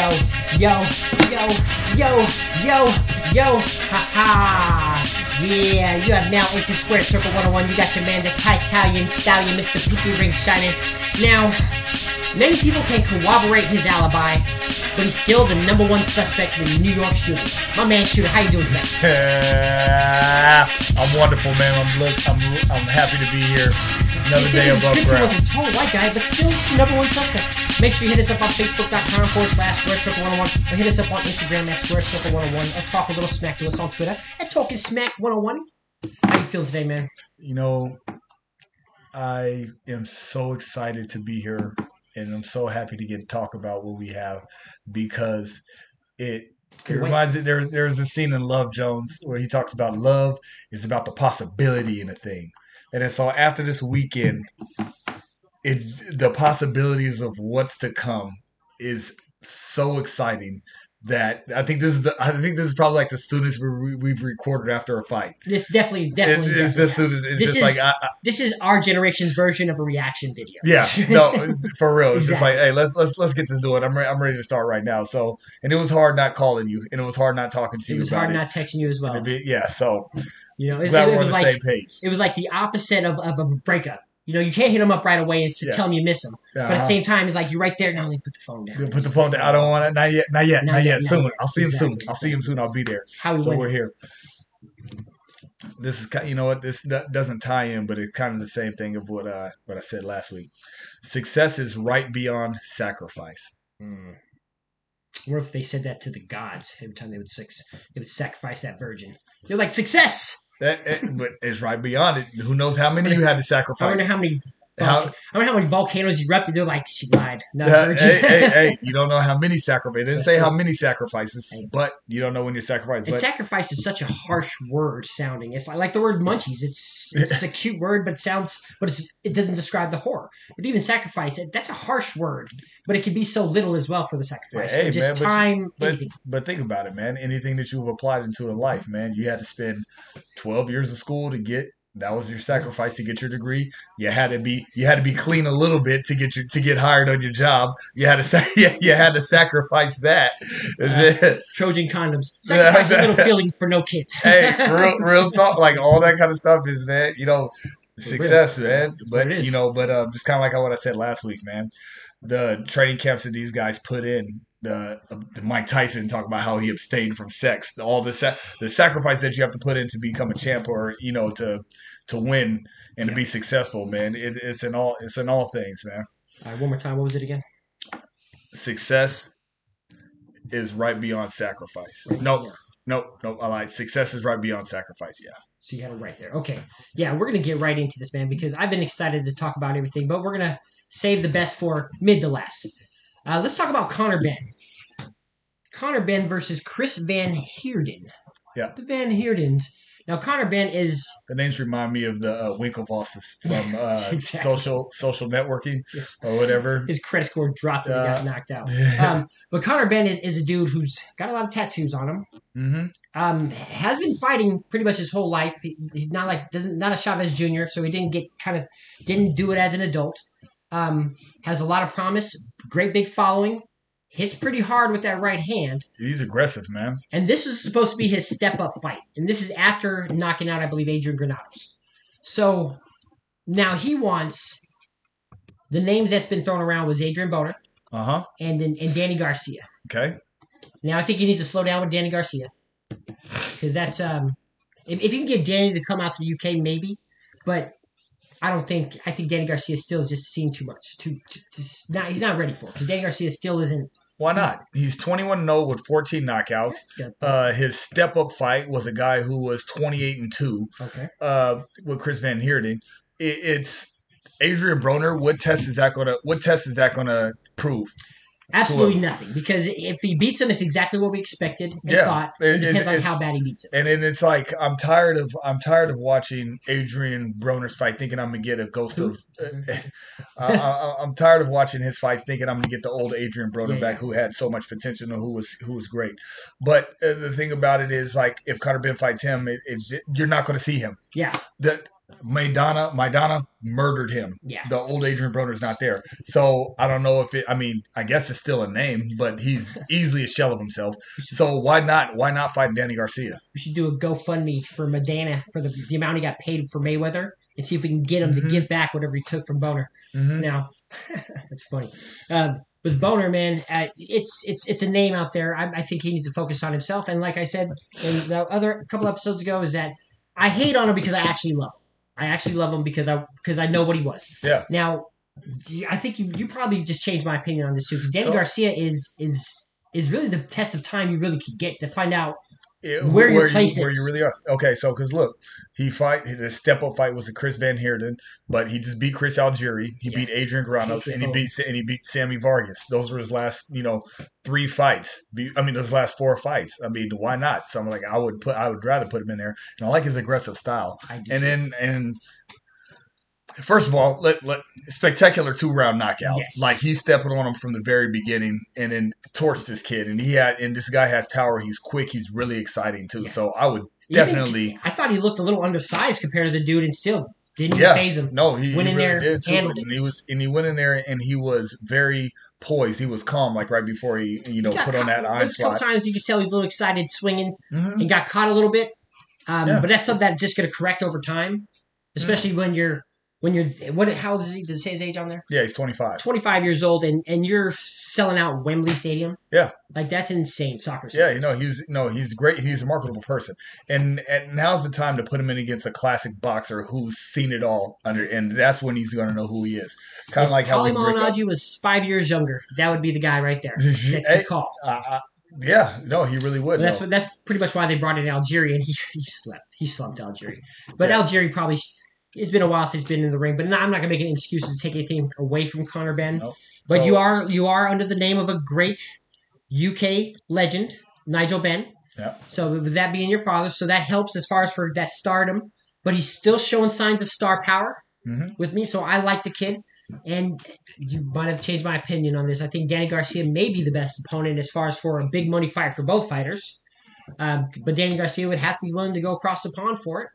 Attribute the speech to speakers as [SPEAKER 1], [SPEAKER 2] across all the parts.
[SPEAKER 1] yo, yo, yo, yo, yo, yo, ha ha. Yeah, you have now entered Square Circle 101. You got your man, the Italian stallion, Mr. Pinky Ring shining. Now, many people can corroborate his alibi, but he's still the number one suspect in the New York shooting. My man, Shooter, how you doing today?
[SPEAKER 2] I'm wonderful, man. I'm look. I'm I'm happy to be here. Another
[SPEAKER 1] He
[SPEAKER 2] day above
[SPEAKER 1] description
[SPEAKER 2] ground.
[SPEAKER 1] wasn't total white guy, but still number one suspect. Make sure you hit us up on Facebook.com forward slash Square Circle 101 or hit us up on Instagram at Square Circle 101 or talk a little smack to us on Twitter at Talking Smack 101. How you feeling today, man?
[SPEAKER 2] You know, I am so excited to be here, and I'm so happy to get to talk about what we have because it. It reminds me there's there's a scene in Love Jones where he talks about love is about the possibility in a thing. And then so after this weekend, it the possibilities of what's to come is so exciting that I think this is the I think this is probably like the soonest we, we've recorded after a fight.
[SPEAKER 1] This definitely,
[SPEAKER 2] It-
[SPEAKER 1] definitely,
[SPEAKER 2] it's
[SPEAKER 1] definitely
[SPEAKER 2] the soonest. It's
[SPEAKER 1] This
[SPEAKER 2] just
[SPEAKER 1] is-
[SPEAKER 2] like I, I,
[SPEAKER 1] this is our generation's version of a reaction video.
[SPEAKER 2] yeah, no, for real. It's just like, hey, let's let's let's get this doing. I'm re- I'm ready to start right now. So, and it was hard not calling you, and it was hard not talking to
[SPEAKER 1] it
[SPEAKER 2] you
[SPEAKER 1] It
[SPEAKER 2] was
[SPEAKER 1] hard
[SPEAKER 2] it.
[SPEAKER 1] not texting you as well.
[SPEAKER 2] Be- yeah, so
[SPEAKER 1] You know, it,
[SPEAKER 2] glad
[SPEAKER 1] it
[SPEAKER 2] we're on
[SPEAKER 1] was
[SPEAKER 2] the
[SPEAKER 1] like
[SPEAKER 2] same page.
[SPEAKER 1] it was like the opposite of, of a breakup. You know, you can't hit him up right away and
[SPEAKER 2] Yeah.
[SPEAKER 1] tell him you miss him. But at the
[SPEAKER 2] Uh-huh.
[SPEAKER 1] same time, it's like you're right there. Now, let me put the phone down.
[SPEAKER 2] Put the phone down. I don't want it. Not yet. Not yet.
[SPEAKER 1] Not
[SPEAKER 2] Not,
[SPEAKER 1] yet,
[SPEAKER 2] yet. Soon.
[SPEAKER 1] yet.
[SPEAKER 2] I'll see him soon. I'll see him soon. I'll be there.
[SPEAKER 1] How we
[SPEAKER 2] So we're here. This is you know what this doesn't tie in, but it's kind of the same thing of what uh what I said last week. Success is right beyond sacrifice.
[SPEAKER 1] What if they said that to the gods every time they would sex, they would sacrifice that virgin? They're like success.
[SPEAKER 2] That, it- but it's right beyond it. Who knows how many you had to
[SPEAKER 1] I wonder
[SPEAKER 2] sacrifice?
[SPEAKER 1] how many.
[SPEAKER 2] How-
[SPEAKER 1] don't know how many volcanoes erupted. They're like, she lied. No,
[SPEAKER 2] Uh, hey, hey, hey, you don't know how many sacrifices. Didn't
[SPEAKER 1] That's
[SPEAKER 2] say how many sacrifices, but you don't know when you're sacrificed.
[SPEAKER 1] And
[SPEAKER 2] But
[SPEAKER 1] sacrifice is such a harsh word sounding. It's like, like the word munchies. It's it's a cute word, but sounds but it's it doesn't describe the horror. But even sacrifice, it, that's a harsh word. But it can be so little as well for the sacrifice.
[SPEAKER 2] Yeah, hey,
[SPEAKER 1] just
[SPEAKER 2] man,
[SPEAKER 1] time,
[SPEAKER 2] but
[SPEAKER 1] anything.
[SPEAKER 2] but think about it, man. Anything that you've applied into in life, man, you had to spend 12 years of school to get. That was your sacrifice to get your degree. You had to be you had to be clean a little bit to get your to get hired on your job. You had to you, you had to sacrifice that.
[SPEAKER 1] Trojan condoms. Sacrifice a little feeling for no kids.
[SPEAKER 2] hey, real real talk, like all that kind of stuff is man. You know, success, man. But you know, but um, just kind of like what I said last week, man. The training camps that these guys put in, the, the Mike Tyson talk about how he abstained from sex, all the sa- the sacrifice that you have to put in to become a champ, or you know, to to win and to be successful, man. It, it's in all it's in all things, man.
[SPEAKER 1] All right, one more time. What was it again?
[SPEAKER 2] Success is right beyond sacrifice. Nope, nope, nope. I lied. Success is right beyond sacrifice. Yeah.
[SPEAKER 1] So you had it right there. Okay. Yeah, we're gonna get right into this, man, because I've been excited to talk about everything, but we're gonna save the best for mid to last. Uh, let's talk about Conor Benn. Conor Benn versus Chris Van Heerden.
[SPEAKER 2] Yeah.
[SPEAKER 1] The Van Heerdens. Now Conor Benn is
[SPEAKER 2] The names remind me of the uh, Winklevosses from uh,
[SPEAKER 1] Exactly.
[SPEAKER 2] social social networking or whatever.
[SPEAKER 1] his credit score dropped and he
[SPEAKER 2] Uh,
[SPEAKER 1] got knocked out. Um, but Conor Benn is, is a dude who's got a lot of tattoos on him.
[SPEAKER 2] Mm-hmm.
[SPEAKER 1] um, has been fighting pretty much his whole life. He, he's not like doesn't not a Chavez Jr., so he didn't get kind of didn't do it as an adult. Um, has a lot of promise, great big following, hits pretty hard with that right hand,
[SPEAKER 2] He's aggressive, man.
[SPEAKER 1] and this was supposed to be his step up fight, and this is after knocking out, I believe, Adrian Granados. So now he wants the names that's been thrown around was Adrian Boner
[SPEAKER 2] Uh huh.
[SPEAKER 1] and and, and Danny Garcia.
[SPEAKER 2] Okay.
[SPEAKER 1] Now I think he needs to slow down with Danny Garcia because that's um if, if you can get Danny to come out to the UK maybe, but I don't think I think Danny Garcia still just seen too much. Too, too just not he's not ready for it because Danny Garcia still isn't.
[SPEAKER 2] Why not? He's 21 0 with 14 knockouts. Uh, his step up fight was a guy who was 28 and 2
[SPEAKER 1] Okay.
[SPEAKER 2] uh, with Chris Van Heerden. It, it's Adrian Broner. What test is that gonna? What test is that gonna prove?
[SPEAKER 1] Absolutely nothing because if he beats him, it's exactly what we expected and
[SPEAKER 2] Yeah.
[SPEAKER 1] thought. It,
[SPEAKER 2] It-
[SPEAKER 1] depends on
[SPEAKER 2] it's-
[SPEAKER 1] how bad he beats him.
[SPEAKER 2] And then it's like I'm tired of I'm tired of watching Adrian Broner's fight, thinking I'm gonna get a ghost of. I, I, I'm tired of watching his fights, thinking I'm gonna get the old Adrian Broner
[SPEAKER 1] Yeah,
[SPEAKER 2] back, who had so much potential and who was who was great. But uh, the thing about it is, like, if Conor Benn fights him, it, it's you're not gonna see him.
[SPEAKER 1] Yeah,
[SPEAKER 2] The Maidana Maidana murdered him.
[SPEAKER 1] Yeah.
[SPEAKER 2] The old Adrian Broner's not there. So I don't know if it I mean, I guess it's still a name, but he's easily a shell of himself. So why not why not fight Danny Garcia?
[SPEAKER 1] We should do a GoFundMe for Madonna for the, the amount he got paid for Mayweather and see if we can get him
[SPEAKER 2] Mhm.
[SPEAKER 1] to give back whatever he took from Boner.
[SPEAKER 2] Mm-hmm.
[SPEAKER 1] Now, that's funny. Um, with Boner, man, uh, it's it's it's a name out there. I, I think he needs to focus on himself. And like I said in the other couple episodes ago, is that I hate on him because I actually love him. I actually love him because I because I know what he was.
[SPEAKER 2] Yeah.
[SPEAKER 1] Now, I think you you probably just changed my opinion on this too because Danny
[SPEAKER 2] So-
[SPEAKER 1] Garcia is is is really the test of time you really could get to find out
[SPEAKER 2] It-
[SPEAKER 1] Where your
[SPEAKER 2] you,
[SPEAKER 1] place
[SPEAKER 2] where
[SPEAKER 1] is.
[SPEAKER 2] you really are. Okay, so because look, he fight the step up fight was a Chris Van Heerden, but he just beat Chris Algieri. He
[SPEAKER 1] Yeah.
[SPEAKER 2] beat Adrian Granos, and he beat and he beat Sammy Vargas. Those were his last, you know, three fights. I mean, those last four fights. I mean, why not? So I'm like, I would put, I would rather put him in there, and I like his aggressive style.
[SPEAKER 1] I do.
[SPEAKER 2] And then and. First of all, let, let spectacular two round knockout.
[SPEAKER 1] Yes.
[SPEAKER 2] Like he stepped on him from the very beginning and then torched this kid. And he had and this guy has power. He's quick. He's really exciting too.
[SPEAKER 1] Yeah.
[SPEAKER 2] So I would
[SPEAKER 1] Even-
[SPEAKER 2] definitely
[SPEAKER 1] I thought he looked a little undersized compared to the dude, and still didn't even
[SPEAKER 2] yeah.
[SPEAKER 1] faze him.
[SPEAKER 2] No, he,
[SPEAKER 1] Went
[SPEAKER 2] he
[SPEAKER 1] in
[SPEAKER 2] really
[SPEAKER 1] there,
[SPEAKER 2] did too. And he was and he went in there and he was very poised. He was calm, like right before he you know
[SPEAKER 1] He
[SPEAKER 2] put on that iron
[SPEAKER 1] There's a couple
[SPEAKER 2] slot.
[SPEAKER 1] times you could tell he was a little excited swinging
[SPEAKER 2] Mhm.
[SPEAKER 1] and got caught a little bit. Um,
[SPEAKER 2] Yeah.
[SPEAKER 1] But that's something that's just going to correct over time, especially when you're when you're what? How old is he? Does it say his age on there?
[SPEAKER 2] Yeah, he's twenty five.
[SPEAKER 1] 25 years old, and and you're selling out Wembley Stadium.
[SPEAKER 2] Yeah.
[SPEAKER 1] like that's insane soccer.
[SPEAKER 2] Yeah,
[SPEAKER 1] stadiums.
[SPEAKER 2] you know he's no, he's great. He's a marketable person, and, and now's the time to put him in against a classic boxer who's seen it all under, and that's when he's going to know who he is. Kind of like how
[SPEAKER 1] Holly
[SPEAKER 2] break
[SPEAKER 1] was five years younger. That would be the guy right there.
[SPEAKER 2] Hey,
[SPEAKER 1] call.
[SPEAKER 2] uh, uh, yeah, no, he really would.
[SPEAKER 1] That's what, that's pretty much why they brought in Algieri, and he he slept. He slumped Algieri. But
[SPEAKER 2] Yeah.
[SPEAKER 1] Algieri probably it's been a while since he's been in the ring. But I'm not gonna make any excuses to take anything away from Conor Benn.
[SPEAKER 2] Nope.
[SPEAKER 1] But
[SPEAKER 2] So-
[SPEAKER 1] you are you are under the name of a great UK legend, Nigel Benn.
[SPEAKER 2] Yeah.
[SPEAKER 1] So with that being your father, so that helps as far as for that stardom. But he's still showing signs of star power
[SPEAKER 2] Mhm.
[SPEAKER 1] with me, so I like the kid. And you might have changed my opinion on this. I think Danny Garcia may be the best opponent as far as for a big money fight for both fighters. Um, but Danny Garcia would have to be willing to go across the pond for it.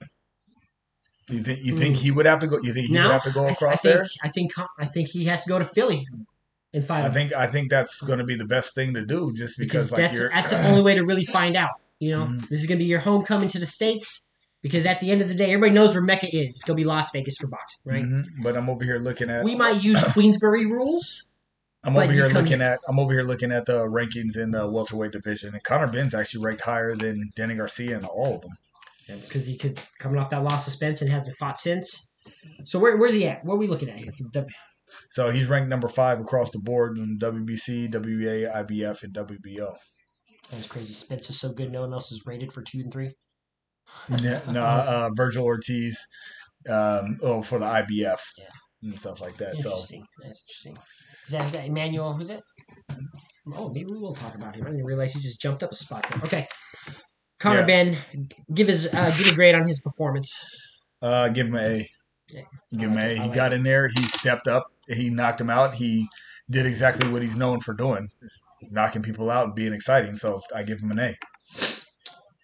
[SPEAKER 2] You think you think he would have to go? You think he
[SPEAKER 1] now
[SPEAKER 2] would have to go
[SPEAKER 1] I-
[SPEAKER 2] across
[SPEAKER 1] I, think,
[SPEAKER 2] there?
[SPEAKER 1] I think I think he has to go to Philly and fight
[SPEAKER 2] I think I think that's going to be the best thing to do, just
[SPEAKER 1] because
[SPEAKER 2] because, like
[SPEAKER 1] that's
[SPEAKER 2] you're.
[SPEAKER 1] that's the only way to really find out. You know,
[SPEAKER 2] Mhm.
[SPEAKER 1] this is gonna be your homecoming to the states. Because at the end of the day, everybody knows where Mecca is. It's gonna be Las Vegas for boxing, right?
[SPEAKER 2] Mhm. But I'm over here looking at.
[SPEAKER 1] We might use Queensberry rules.
[SPEAKER 2] I'm over here looking at. I'm over here looking at the rankings in the welterweight division, and Conor Benn's actually ranked higher than Danny Garcia in all of them.
[SPEAKER 1] Because he could coming off that loss of Spence and hasn't fought since. So where, where's he at? What are we looking at here? For the W?
[SPEAKER 2] So he's ranked number five across the board in WBC, WBA, IBF, and WBO.
[SPEAKER 1] That's crazy. Spence is so good. No one else is rated for two and three.
[SPEAKER 2] Yeah, no, uh, Virgil Ortiz, um, oh, for the IBF
[SPEAKER 1] Yeah.
[SPEAKER 2] and stuff like that. So
[SPEAKER 1] That's interesting. Is that, is that Emmanuel? Who's it? Oh, maybe we will talk about him. I didn't realize he just jumped up a spot. There. Okay. Connor
[SPEAKER 2] Yeah.
[SPEAKER 1] Ben, give his uh, give a grade on his performance.
[SPEAKER 2] uh, give him an A.
[SPEAKER 1] Yeah.
[SPEAKER 2] Give him
[SPEAKER 1] like
[SPEAKER 2] A. He got in there. He stepped up. He knocked him out. He did exactly what he's known for doing, knocking people out and being exciting. So I give him an A.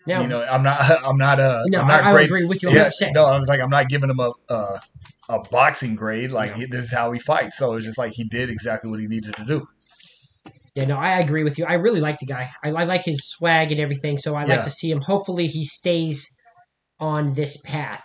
[SPEAKER 1] Now,
[SPEAKER 2] you know, I'm not. I'm not a.
[SPEAKER 1] no,
[SPEAKER 2] I'm not
[SPEAKER 1] I
[SPEAKER 2] great.
[SPEAKER 1] agree with you 100%.
[SPEAKER 2] no, I was like, I'm not giving him a a, a boxing grade. Like
[SPEAKER 1] No.
[SPEAKER 2] he, this is how he fights. So it's just like he did exactly what he needed to do.
[SPEAKER 1] Yeah, no, I agree with you. I really like the guy. I, I like his swag and everything, so I like to see him. Hopefully, he stays on this path.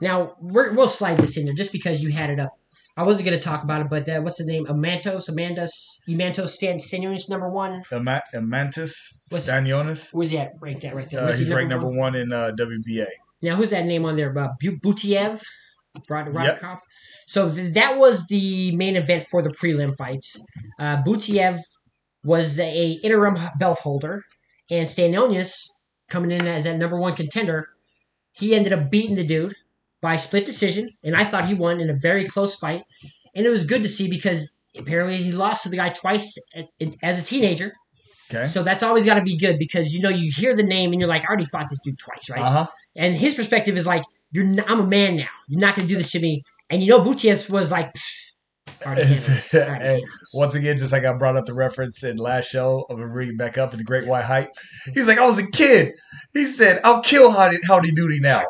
[SPEAKER 1] Now, we're, we'll slide this in there just because you had it up. I wasn't going to talk about it, but uh, what's the name? Amantos, Amandas, Emantos Stan Stanionis, number one.
[SPEAKER 2] Ama- Amantis
[SPEAKER 1] What's-
[SPEAKER 2] Stanionis.
[SPEAKER 1] Where's he at? Ranked at right there.
[SPEAKER 2] Uh, he's ranked number one in uh, WBA.
[SPEAKER 1] Now, who's that name on there? Uh, Butaev, Rod- Rodkov. So th- that was the main event for the prelim fights. Uh, Butaev was a interim belt holder, and Stanionis coming in as that number one contender. He ended up beating the dude by split decision, and I thought he won in a very close fight. And it was good to see because apparently he lost to the guy twice as- a teenager.
[SPEAKER 2] Okay.
[SPEAKER 1] So that's always got to be good because you know you hear the name and you're like, I already fought this dude twice, right?
[SPEAKER 2] Uh huh.
[SPEAKER 1] And his perspective is like, "You're, not, I'm a man now. You're not going to do this to me." And you know, Butaev was like, Already handled this. Already
[SPEAKER 2] Hey,
[SPEAKER 1] handled this.
[SPEAKER 2] Once again, just like I brought up the reference in last show of bringing back up in the Great White Hype. He's like, I was a kid. He said, I'll kill Howdy, Howdy Doody now.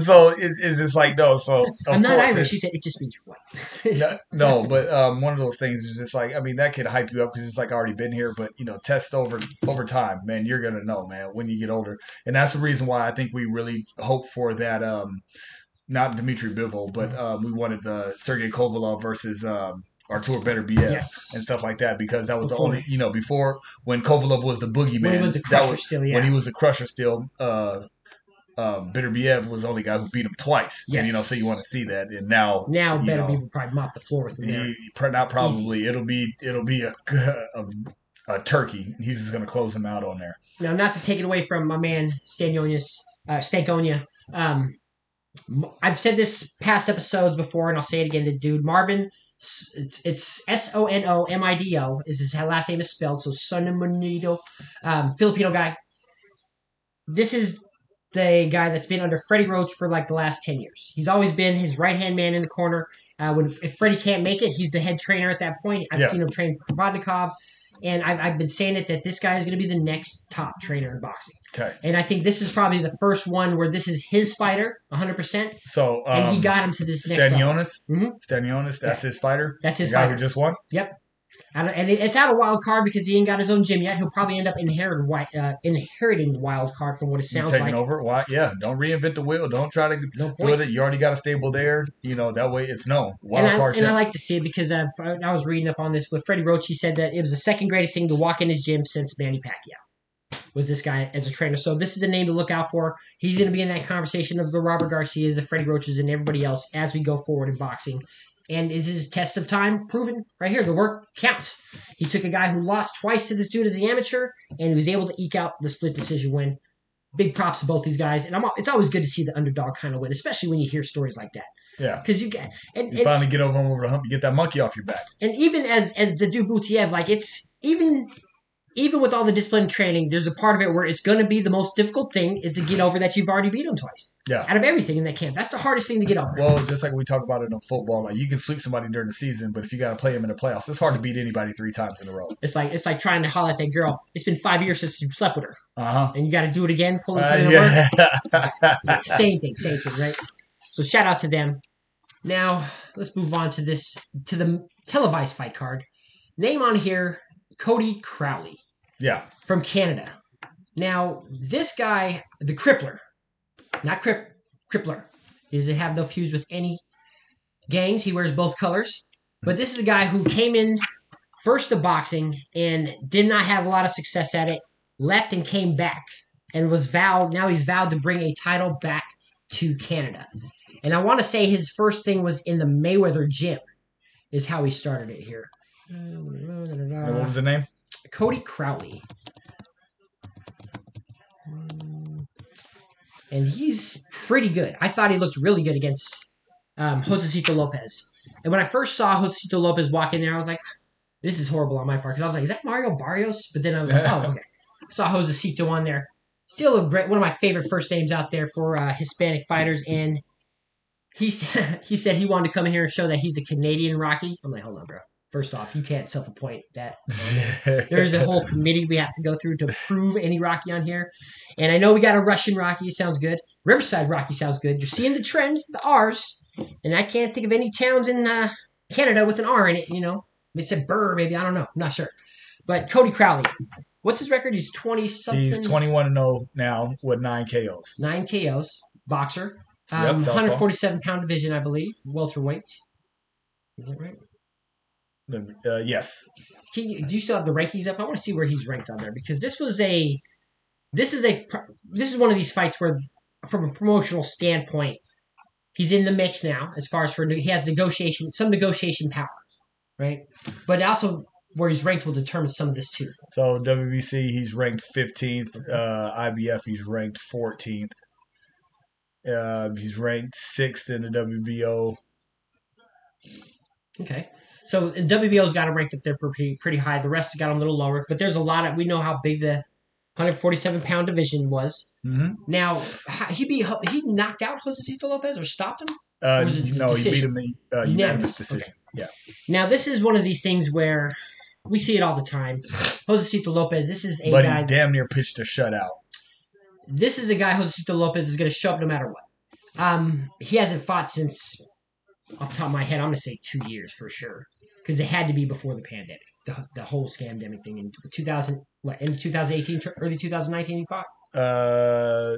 [SPEAKER 2] So it, it's just like, no. So of
[SPEAKER 1] I'm not Irish.
[SPEAKER 2] it-
[SPEAKER 1] He said it just means you're white.
[SPEAKER 2] no, no, but um, one of those things is just like I mean that could hype you up because it's like already been here, but you know, test over over time, man. You're gonna know, man, when you get older, and that's the reason why I think we really hope for that. Um, not Dmitry Bivol, but
[SPEAKER 1] Mm-hmm.
[SPEAKER 2] um, we wanted the Sergey Kovalev versus um, Artur Beterbiev
[SPEAKER 1] Yes.
[SPEAKER 2] and stuff like that because that was
[SPEAKER 1] Before.
[SPEAKER 2] the only you know before when Kovalev was the boogeyman.
[SPEAKER 1] when he was a
[SPEAKER 2] that
[SPEAKER 1] crusher
[SPEAKER 2] was-
[SPEAKER 1] still, yeah.
[SPEAKER 2] when he was a crusher still. Uh, um, Beterbiev was the only guy who beat him twice. And, you know, so you
[SPEAKER 1] Yes.
[SPEAKER 2] want to see that, and now
[SPEAKER 1] now Beterbiev will probably mop the floor with him
[SPEAKER 2] he, not probably. It'll be it'll be a, a, a turkey. He's just gonna close him out on there.
[SPEAKER 1] Now, not to take it away from my man Stanionius, uh, Stankonia. Um, I've said this past episodes before, and I'll say it again. The dude Marvin, it's it's S O N O M I D O is his last name is spelled. So Sonomonito, um, Filipino guy. This is the guy that's been under Freddie Roach for like the last ten years. He's always been his right hand man in the corner. Uh, when if Freddie can't make it, he's the head trainer at that point. I've
[SPEAKER 2] Yeah.
[SPEAKER 1] seen him train Provodnikov, and I've, I've been saying it that this guy is going to be the next top trainer in boxing.
[SPEAKER 2] Okay,
[SPEAKER 1] And I think this is probably the first one where this is his fighter, 100%,
[SPEAKER 2] so um,
[SPEAKER 1] and he got him to this next level.
[SPEAKER 2] Stanionis.
[SPEAKER 1] Mhm.
[SPEAKER 2] Stanionis, that's his fighter.
[SPEAKER 1] That's his
[SPEAKER 2] the guy
[SPEAKER 1] fighter.
[SPEAKER 2] who just won.
[SPEAKER 1] I don't, and it's out of wild card because he ain't got his own gym yet. He'll probably end up inherit, uh, inheriting the wild card from what it sounds
[SPEAKER 2] taking
[SPEAKER 1] like.
[SPEAKER 2] Taking over. Why? Yeah, don't reinvent the wheel. Don't try to
[SPEAKER 1] No
[SPEAKER 2] do it. You already got a stable there. You know that way it's known. Wild
[SPEAKER 1] And I,
[SPEAKER 2] card
[SPEAKER 1] and I like to see it because uh, I was reading up on this with Freddie Roach. He said that it was the second greatest thing to walk in his gym since Manny Pacquiao. Was this guy as a trainer? So this is a name to look out for. He's going to be in that conversation of the Robert Garcias, the Freddie Roaches, and everybody else as we go forward in boxing. And is his test of time proven right here? The work counts. He took a guy who lost twice to this dude as an amateur, and he was able to eke out the split decision win. Big props to both these guys, and I'm. It's always good to see the underdog kind of win, especially when you hear stories like that.
[SPEAKER 2] yeah,
[SPEAKER 1] Because you get and,
[SPEAKER 2] you
[SPEAKER 1] and
[SPEAKER 2] finally get over over the hump. You get that monkey off your back.
[SPEAKER 1] and even as as the dude Butaev, like it's even even with all the discipline and training, there's a part of it where it's going to be the most difficult thing is to get over that you've already beat him twice.
[SPEAKER 2] Yeah.
[SPEAKER 1] Out of everything in that camp, that's the hardest thing to get over.
[SPEAKER 2] Well, just like we talk about it in football, like you can sweep somebody during the season, but if you got to play them in the playoffs, it's hard to beat anybody three times in a row.
[SPEAKER 1] It's like it's like trying to holler at that girl. It's been five years since you slept with her,
[SPEAKER 2] Uh huh.
[SPEAKER 1] and you got to do it again. Pull it,
[SPEAKER 2] Uh,
[SPEAKER 1] the work. same thing, same thing, right? So shout out to them. Now let's move on to this to the televised fight card. Name on here, Cody Crowley.
[SPEAKER 2] Yeah.
[SPEAKER 1] from Canada. Now, this guy, the Crippler, not Crip, Crippler, he doesn't have no fuse with any gangs. He wears both colors. But this is a guy who came in first to boxing and did not have a lot of success at it, left and came back and was vowed, now he's vowed to bring a title back to Canada. And I want to say his first thing was in the Mayweather gym, is how he started it here.
[SPEAKER 2] And what was the name?
[SPEAKER 1] Cody Crowley. And he's pretty good. I thought he looked really good against um, Josecito Lopez. And when I first saw Josecito Lopez walk in there, I was like, this is horrible on my part. Because I was like, is that Mario Barrios? But then I was like, oh, okay. I saw Josecito on there. Still a great, one of my favorite first names out there for uh, Hispanic fighters. And he, said- he said he wanted to come in here and show that he's a Canadian Rocky. I'm like, hold on, bro. First off, you can't self appoint that. There's a whole committee we have to go through to prove any Rocky on here. And I know we got a Russian Rocky. It sounds good. Riverside Rocky sounds good. You're seeing the trend, the R's. And I can't think of any towns in uh, Canada with an R in it, you know. It's a Burr, maybe. I don't know. I'm not sure. But Cody Crowley. What's his record? He's 20 something.
[SPEAKER 2] He's 21 and 0 now with nine KOs.
[SPEAKER 1] Nine KOs. Boxer. Um,
[SPEAKER 2] southpaw.
[SPEAKER 1] 147 pound division, I believe. Welterweight. Is that right?
[SPEAKER 2] Uh, yes.
[SPEAKER 1] Can you, do you still have the rankings up? I want to see where he's ranked on there because this was a, this is a, this is one of these fights where, from a promotional standpoint, he's in the mix now as far as for he has negotiation, some negotiation power, right? But also where he's ranked will determine some of this too.
[SPEAKER 2] So WBC, he's ranked 15th. Uh, IBF, he's ranked 14th. Uh, he's ranked sixth in the WBO.
[SPEAKER 1] Okay. So WBO's got him ranked up there pretty pretty high. The rest got him a little lower, but there's a lot of we know how big the 147 pound division was.
[SPEAKER 2] Mm-hmm.
[SPEAKER 1] Now he be he knocked out Josecito Lopez or stopped him.
[SPEAKER 2] Uh,
[SPEAKER 1] Or was it
[SPEAKER 2] you he beat him in uh,
[SPEAKER 1] Unanimous,
[SPEAKER 2] decision. Yeah.
[SPEAKER 1] Now this is one of these things where we see it all the time. Josecito Lopez. This is a
[SPEAKER 2] But
[SPEAKER 1] guy.
[SPEAKER 2] he damn near pitched a shutout.
[SPEAKER 1] this is a guy Josecito Lopez is going to show up no matter what. Um, he hasn't fought since, off the top of my head, I'm going to say two years for sure, because it had to be before the pandemic, the, the whole scamdemic thing in 2000, what in 2018, early 2019 he fought.
[SPEAKER 2] Uh,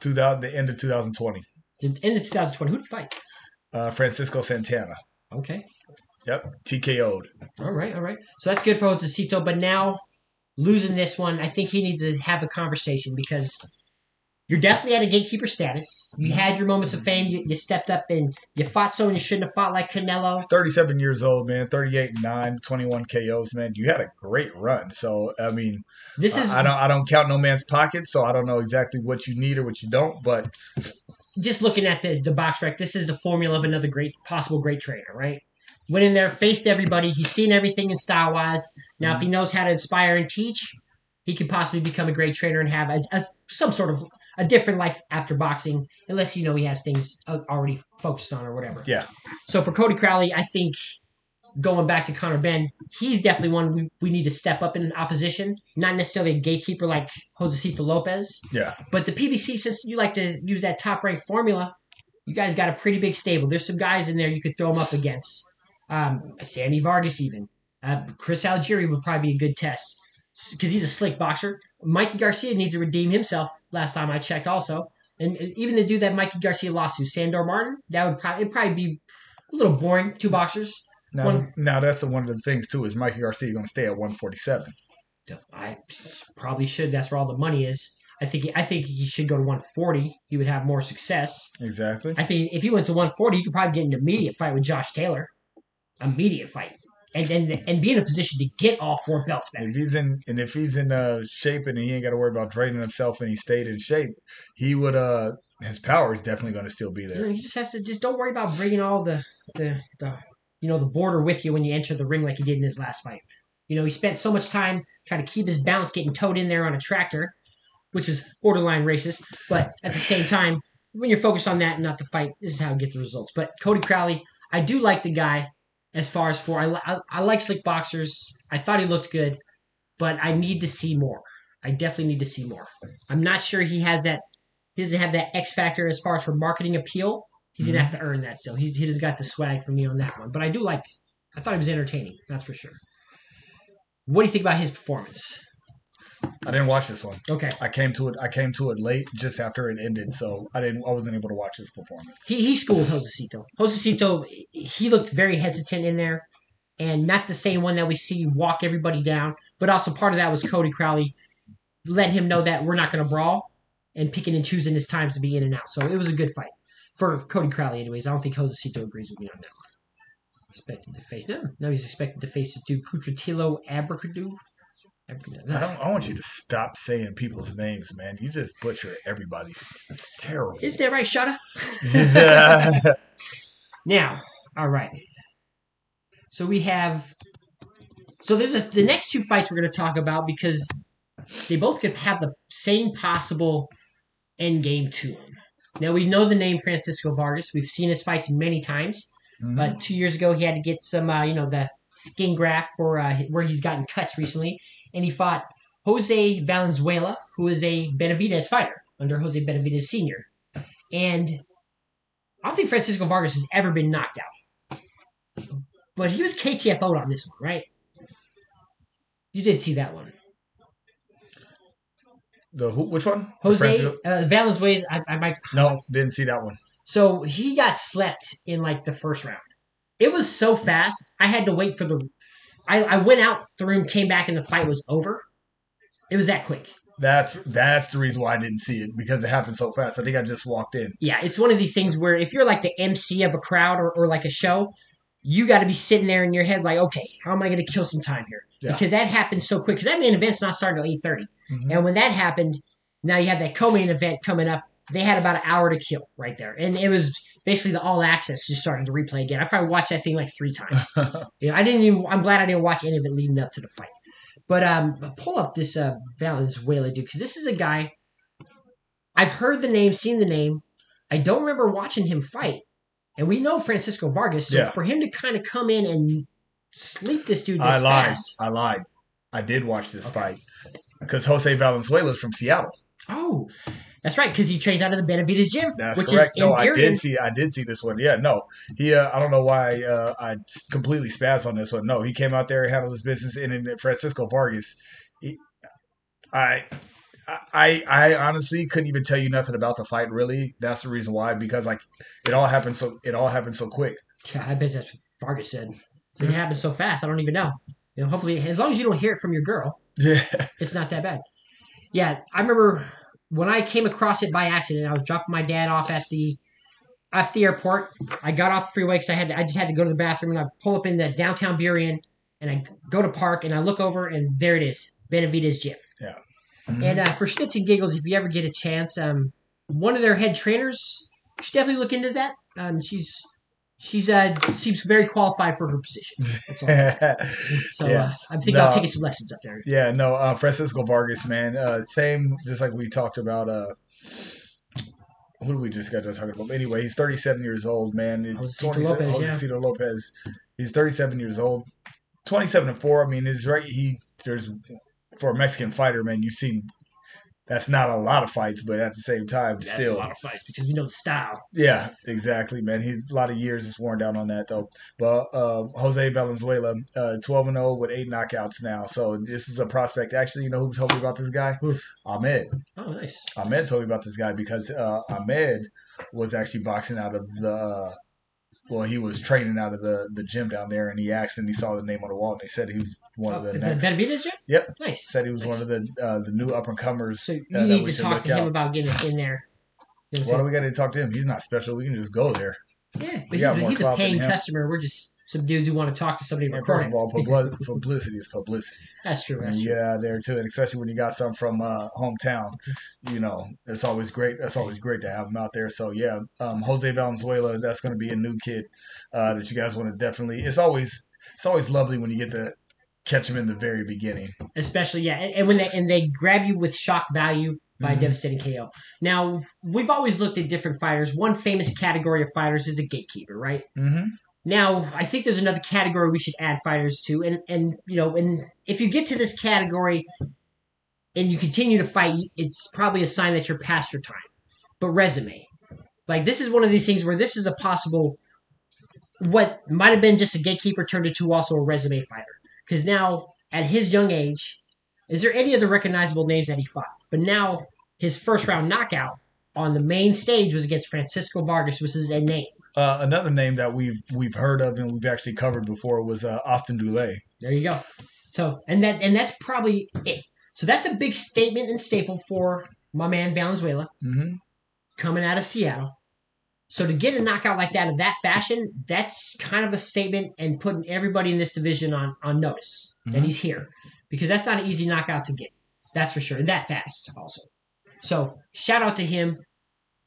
[SPEAKER 2] 2000, the end of 2020.
[SPEAKER 1] In the 2020, who did he fight?
[SPEAKER 2] Uh, Francisco Santana.
[SPEAKER 1] Okay,
[SPEAKER 2] Yep, TKO'd.
[SPEAKER 1] all right, all right. So that's good for Josecito, but now losing this one, I think he needs to have a conversation because. You're definitely at a gatekeeper status. You mm-hmm. had your moments of fame. You, you stepped up and you fought someone you shouldn't have fought, like Canelo.
[SPEAKER 2] He's 37 years old, man. 38 and 9, 21 KOs, man. You had a great run. So, I mean,
[SPEAKER 1] This is
[SPEAKER 2] I, I don't I don't count no man's pockets, so I don't know exactly what you need or what you don't, but
[SPEAKER 1] just looking at this, the box rec, this is the formula of another great, possible great trainer, right? Went in there, faced everybody. He's seen everything in style wise. Now, if mm-hmm. he knows how to inspire and teach, he could possibly become a great trainer and have a, a, some sort of a different life after boxing, unless you know he has things uh, already focused on or whatever.
[SPEAKER 2] yeah.
[SPEAKER 1] So for Cody Crowley, I think going back to Conor Benn, he's definitely one we, we need to step up in opposition. Not necessarily a gatekeeper like Josecito Lopez.
[SPEAKER 2] Yeah.
[SPEAKER 1] But the PBC, since you like to use that top rank formula, you guys got a pretty big stable. There's some guys in there you could throw them up against. Um, Sammy Vargas, even. Uh, Chris Algieri would probably be a good test because he's a slick boxer. Mikey Garcia needs to redeem himself. Last time I checked, also, and even the dude that Mikey Garcia lost to, Sandor Martin, that would probably it'd probably be a little boring. Two boxers.
[SPEAKER 2] Now,
[SPEAKER 1] One-
[SPEAKER 2] now that's the, one of the things too is Mikey Garcia going to stay at 147.
[SPEAKER 1] I probably should. That's where all the money is. I think I think he should go to 140. He would have more success.
[SPEAKER 2] Exactly.
[SPEAKER 1] I think if he went to 140, he could probably get an immediate fight with Josh Taylor. Immediate fight. And and, and be in a position to get all four belts back.
[SPEAKER 2] If he's in and if he's in uh, shape and he ain't got to worry about draining himself and he stayed in shape, he would uh his power is definitely going to still be there.
[SPEAKER 1] he just has to just don't worry about bringing all the, the the you know the border with you when you enter the ring like he did in his last fight. You know, he spent so much time trying to keep his balance, getting towed in there on a tractor, which is borderline racist. But at the same time, when you're focused on that and not the fight, this is how you get the results. But Cody Crowley, I do like the guy as far as for I, I, I like slick boxers. I thought he looked good, but I need to see more. I definitely need to see more. I'm not sure he has that. He doesn't have that X factor as far as for marketing appeal. He's gonna mm-hmm. have to earn that still. He's he just got the swag for me on that one. But I do like. I thought he was entertaining. That's for sure. What do you think about his performance?
[SPEAKER 2] I didn't watch this one.
[SPEAKER 1] Okay,
[SPEAKER 2] I came to it. I came to it late, just after it ended, so I didn't. I wasn't able to watch this performance.
[SPEAKER 1] he he schooled Josecito. Josecito, he looked very hesitant in there, and not the same one that we see walk everybody down. But also part of that was Cody Crowley letting him know that we're not going to brawl and picking and choosing his times to be in and out. So it was a good fight for Cody Crowley, anyways. I don't think Josecito agrees with me on that one. Expected to face no, no, he's expected to face this dude Kutratillo Abracadu.
[SPEAKER 2] I don't. I want you to stop saying people's names, man. You just butcher everybody. It's, it's terrible.
[SPEAKER 1] Isn't that right, Shada?
[SPEAKER 2] yeah,
[SPEAKER 1] Now, all right. So we have. So there's a, the next two fights we're going to talk about because they both could have the same possible end game to them. Now we know the name Francisco Vargas. We've seen his fights many times. But two years ago, he had to get some, uh, you know, the skin graft for uh, where he's gotten cuts recently, and he fought Jose Valenzuela, who is a Benavidez fighter under Jose Benavidez Senior, and I don't think Francisco Vargas has ever been knocked out, but he was KTFO'd on this one, right? You did see that one,
[SPEAKER 2] the who, which one?
[SPEAKER 1] Jose uh, Valenzuela. I, I might
[SPEAKER 2] No, didn't see that one.
[SPEAKER 1] So he got slept in like the first round. It was so fast. I had to wait for the. I, I went out the room, came back, and the fight was over. It was that quick.
[SPEAKER 2] That's that's the reason why I didn't see it because it happened so fast. I think I just walked in.
[SPEAKER 1] Yeah, it's one of these things where if you're like the MC of a crowd or, or like a show, you got to be sitting there in your head like, okay, how am I going to kill some time here?
[SPEAKER 2] Yeah.
[SPEAKER 1] Because that happened so quick. Because that main event's not starting till eight thirty,
[SPEAKER 2] Mhm.
[SPEAKER 1] and when that happened, now you have that co-main event coming up. They had about an hour to kill right there, and it was basically the all access just starting to replay again. I probably watched that thing like three times. You know, I didn't even. I'm glad I didn't watch any of it leading up to the fight. But um, pull up this uh, Valenzuela dude because this is a guy. I've heard the name, seen the name. I don't remember watching him fight, and we know Francisco Vargas. So
[SPEAKER 2] Yeah.
[SPEAKER 1] for him to kind of come in and sleep this dude this
[SPEAKER 2] I lied.
[SPEAKER 1] fast.
[SPEAKER 2] I lied. I did watch this
[SPEAKER 1] Okay.
[SPEAKER 2] fight because Jose Valenzuela is from Seattle.
[SPEAKER 1] Oh, that's right, because he trains out of the Benavidez gym,
[SPEAKER 2] That's
[SPEAKER 1] which
[SPEAKER 2] correct.
[SPEAKER 1] is
[SPEAKER 2] No, I did see. I did see this one. Yeah, no, he. Uh, I don't know why uh, I completely spazzed on this one. No, he came out there, and handled his business, and then Francisco Vargas. He, I, I, I honestly couldn't even tell you nothing about the fight. Really, that's the reason why. Because like it all happened so it all happened so quick.
[SPEAKER 1] Yeah, I bet that's what Vargas said. So it happened so fast. I don't even know. You know, hopefully, as long as you don't hear it from your girl,
[SPEAKER 2] Yeah,
[SPEAKER 1] it's not that bad. Yeah, I remember when I came across it by accident. I was dropping my dad off at the at the airport. I got off the freeway because I had to, I just had to go to the bathroom, and I pull up in the downtown Burien, and I go to park, and I look over, and there it is, Benavidez Gym.
[SPEAKER 2] Mhm.
[SPEAKER 1] And uh, for shits and giggles, if you ever get a chance, um, one of their head trainers should definitely look into that. Um, she's she's uh seems very qualified for her position. That's all. So
[SPEAKER 2] Yeah.
[SPEAKER 1] uh, I'm thinking I'll take some lessons up there.
[SPEAKER 2] Yeah, no, uh, Francisco Vargas, man. Uh, same, just like we talked about. Uh, who do we just got to talking about? Anyway, he's 37 years old, man. It's
[SPEAKER 1] Josecito
[SPEAKER 2] 27
[SPEAKER 1] Lopez, yeah.
[SPEAKER 2] Josecito Lopez. He's 37 years old, 27 and four. I mean, is right. He there's for a Mexican fighter, man. You've seen that's not a lot of fights, but at the same time,
[SPEAKER 1] That's
[SPEAKER 2] still,
[SPEAKER 1] a lot of fights because we know the style.
[SPEAKER 2] yeah, exactly, man. He's a lot of years is worn down on that though. But uh, Jose Valenzuela, uh, twelve and zero with eight knockouts now. So this is a prospect. Actually, you know who told me about this guy?
[SPEAKER 1] Who?
[SPEAKER 2] Ahmed.
[SPEAKER 1] Oh, nice.
[SPEAKER 2] Ahmed told me about this guy because uh, Ahmed was actually boxing out of the. Uh, well, he was training out of the, the gym down there, and he asked, and he saw the name on the wall, and they said he was one of
[SPEAKER 1] Oh,
[SPEAKER 2] the
[SPEAKER 1] the
[SPEAKER 2] next.
[SPEAKER 1] Benavidez gym?
[SPEAKER 2] Yep.
[SPEAKER 1] Nice.
[SPEAKER 2] Said he was
[SPEAKER 1] Nice.
[SPEAKER 2] one of the uh, the new up and comers.
[SPEAKER 1] So you
[SPEAKER 2] that
[SPEAKER 1] need to talk to him
[SPEAKER 2] out.
[SPEAKER 1] about getting us in there. You know
[SPEAKER 2] Why do we got to talk to him? He's not special. We can just go there.
[SPEAKER 1] yeah, but
[SPEAKER 2] got
[SPEAKER 1] he's, a, he's a paying customer. We're just some dudes who want to talk to somebody
[SPEAKER 2] And first of all, publicity is publicity.
[SPEAKER 1] That's true.
[SPEAKER 2] And
[SPEAKER 1] That's
[SPEAKER 2] you
[SPEAKER 1] true.
[SPEAKER 2] get out there too, and especially when you got some from uh, hometown, you know, it's always great. That's always great to have them out there. So yeah, um, Jose Valenzuela, that's going to be a new kid uh, that you guys want to definitely. It's always it's always lovely when you get to catch him in the very beginning.
[SPEAKER 1] Especially yeah, and, and when they and they grab you with shock value by
[SPEAKER 2] Mhm.
[SPEAKER 1] devastating KO. Now we've always looked at different fighters. One famous category of fighters is the gatekeeper, right?
[SPEAKER 2] Mm-hmm.
[SPEAKER 1] Now, I think there's another category we should add fighters to, and and you know, and if you get to this category and you continue to fight, it's probably a sign that you're past your time. But resume, like this is one of these things where this is a possible what might have been just a gatekeeper turned into also a resume fighter. Because now, at his young age, is there any other recognizable names that he fought? But now, his first round knockout on the main stage was against Francisco Vargas, which is a name.
[SPEAKER 2] Uh, another name that we've we've heard of and we've actually covered before was uh, Austin Dulay.
[SPEAKER 1] There you go. So and that and that's probably it. So that's a big statement and staple for my man Valenzuela
[SPEAKER 2] Mm-hmm.
[SPEAKER 1] coming out of Seattle. So to get a knockout like that in that fashion, that's kind of a statement and putting everybody in this division on on notice that
[SPEAKER 2] Mhm.
[SPEAKER 1] he's here because that's not an easy knockout to get. That's for sure. And that fast also. So shout out to him.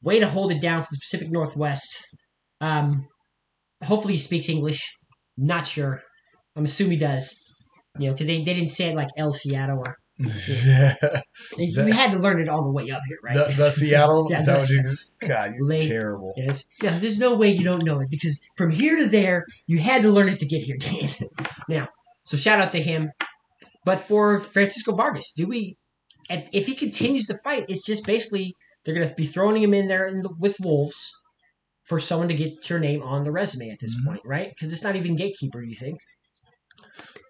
[SPEAKER 1] Way to hold it down for the Pacific Northwest. Um, hopefully he speaks English. Not sure. I'm assuming he does. You know, because they, they didn't say it like El Seattle or
[SPEAKER 2] yeah.
[SPEAKER 1] we
[SPEAKER 2] That-
[SPEAKER 1] had to learn it all the way up here, right?
[SPEAKER 2] The, the Seattle.
[SPEAKER 1] Yeah,
[SPEAKER 2] Is that what you? God, you're
[SPEAKER 1] Late.
[SPEAKER 2] terrible.
[SPEAKER 1] Yes. Yeah, there's no way you don't know it because from here to there, you had to learn it to get here, Dan. now, so shout out to him. But for Francisco Vargas, do we, if he continues to fight, it's just basically they're going to be throwing him in there in the, with Wolves for someone to get your name on the resume at this
[SPEAKER 2] Mhm.
[SPEAKER 1] point, right? Because it's not even gatekeeper, you think?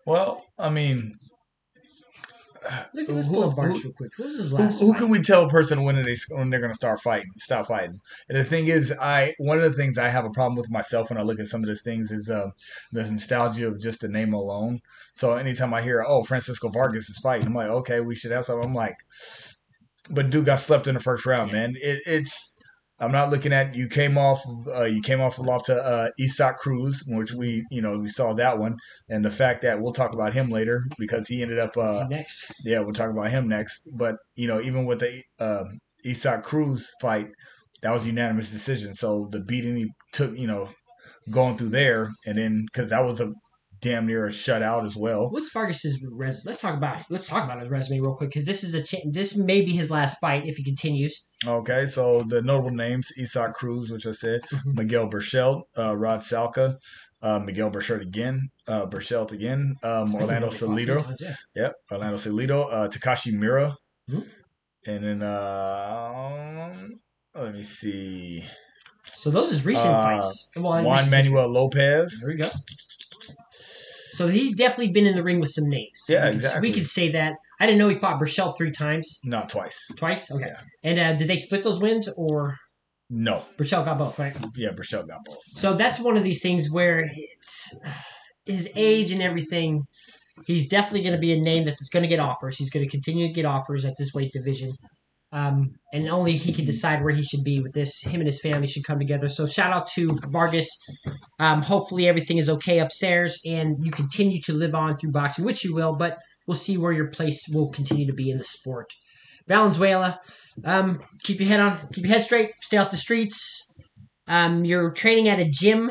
[SPEAKER 2] Well, I mean,
[SPEAKER 1] Look, let's
[SPEAKER 2] Who-
[SPEAKER 1] pull up Vargas
[SPEAKER 2] who-
[SPEAKER 1] real quick. Who was his last
[SPEAKER 2] who
[SPEAKER 1] fight?
[SPEAKER 2] can we tell a person when they when they're going to start fighting, stop fighting? And the thing is, I one of the things I have a problem with myself when I look at some of these things is uh, the nostalgia of just the name alone. So anytime I hear, "Oh, Francisco Vargas is fighting," I'm like, "Okay, we should have something." I'm like, but dude got slept in the first round, man. It, it's I'm not looking at you came off uh, you came off off to uh, Isak Cruz, which we you know we saw that one, and the fact that we'll talk about him later because he ended up uh,
[SPEAKER 1] Next.
[SPEAKER 2] yeah, we'll talk about him next. But you know, even with the um, Isak Cruz fight, that was a unanimous decision. So the beating he took, you know, going through there, and then because that was a damn near a shutout as well.
[SPEAKER 1] What's Vargas's resume? Let's talk about let's talk about his resume real quick because this is a ch- this may be his last fight if he continues.
[SPEAKER 2] Okay, so the notable names: Isaac Cruz, which I said,
[SPEAKER 1] Mhm.
[SPEAKER 2] Miguel Berchelt, uh, Rod Salka, uh, Miguel Berchelt again, uh, Berchelt again, um, Orlando Salido.
[SPEAKER 1] Yeah.
[SPEAKER 2] Yep, Orlando Salido, uh, Takashi Miura,
[SPEAKER 1] Mhm.
[SPEAKER 2] and then uh, let me see,
[SPEAKER 1] So those is recent
[SPEAKER 2] Uh,
[SPEAKER 1] fights. Well,
[SPEAKER 2] Juan Manuel Lopez.
[SPEAKER 1] There we go. So he's definitely been in the ring with some names.
[SPEAKER 2] Yeah,
[SPEAKER 1] we could,
[SPEAKER 2] exactly.
[SPEAKER 1] We could say that. I didn't know he fought Burchell three times,
[SPEAKER 2] Not twice.
[SPEAKER 1] twice. Okay.
[SPEAKER 2] Yeah.
[SPEAKER 1] And uh, did they split those wins, or
[SPEAKER 2] No.
[SPEAKER 1] Burchell got both? Right.
[SPEAKER 2] Yeah, Berchelt got both.
[SPEAKER 1] So that's one of these things where it's his age and everything. He's definitely going to be a name that's going to get offers. He's going to continue to get offers at this weight division. Um, and only he can decide where he should be with this. Him and his family should come together. So shout out to Vargas. Um, hopefully everything is okay upstairs and you continue to live on through boxing, which you will, but we'll see where your place will continue to be in the sport. Valenzuela, um, keep your head on, keep your head straight, stay off the streets. Um, you're training at a gym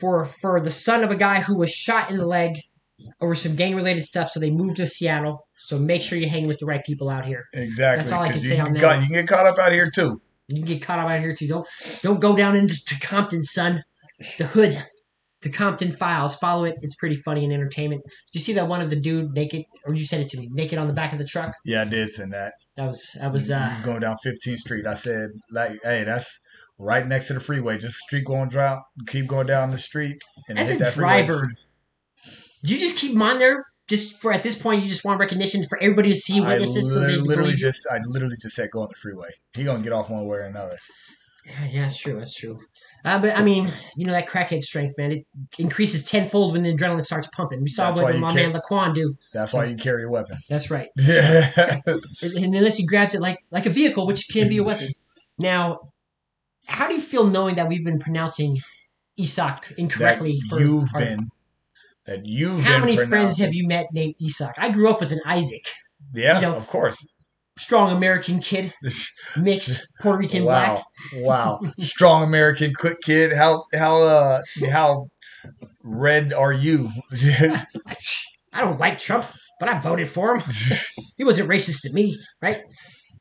[SPEAKER 1] for for the son of a guy who was shot in the leg over some gang related stuff, so they moved to Seattle. So make sure you hang with the right people out here.
[SPEAKER 2] Exactly.
[SPEAKER 1] That's all I can say on that
[SPEAKER 2] got- You can get caught up out here too.
[SPEAKER 1] You can get caught up out here too. Don't don't go down into to Compton, son. The hood. The Compton Files. Follow it. It's pretty funny and entertainment. Did you see that one of the dude naked, or you sent it to me, naked on the back of the truck?
[SPEAKER 2] Yeah, I did send that.
[SPEAKER 1] That was that was uh
[SPEAKER 2] was going down 15th Street. I said, like, hey, that's right next to the freeway. Just street going down, keep going down the street, and
[SPEAKER 1] as
[SPEAKER 2] hit
[SPEAKER 1] a
[SPEAKER 2] that freeway.
[SPEAKER 1] driver. Do you just keep him on there just for at this point? You just want recognition for everybody to see what
[SPEAKER 2] I
[SPEAKER 1] witnesses, so they
[SPEAKER 2] literally,
[SPEAKER 1] believe
[SPEAKER 2] just, I literally just said go on the freeway. He gonna get off one way or another.
[SPEAKER 1] Yeah, yeah, that's true. That's true. Uh, but I mean, you know that crackhead strength, man. It increases tenfold when the adrenaline starts pumping. We saw
[SPEAKER 2] That's
[SPEAKER 1] what my man Laquan do.
[SPEAKER 2] That's why you carry a weapon.
[SPEAKER 1] That's right.
[SPEAKER 2] Yeah.
[SPEAKER 1] And, and unless he grabs it like like a vehicle, which can be a weapon. Now, how do you feel knowing that we've been pronouncing Isak
[SPEAKER 2] that
[SPEAKER 1] incorrectly? for
[SPEAKER 2] you've
[SPEAKER 1] our-
[SPEAKER 2] been, that you've
[SPEAKER 1] How many friends have you met named Isak? I grew up with an Isaac,
[SPEAKER 2] Yeah,
[SPEAKER 1] you know,
[SPEAKER 2] of course.
[SPEAKER 1] strong American kid, mixed Puerto Rican black.
[SPEAKER 2] wow, wow, strong American quick kid. How how uh how red are you?
[SPEAKER 1] I don't like Trump, but I voted for him. he wasn't racist to me, right?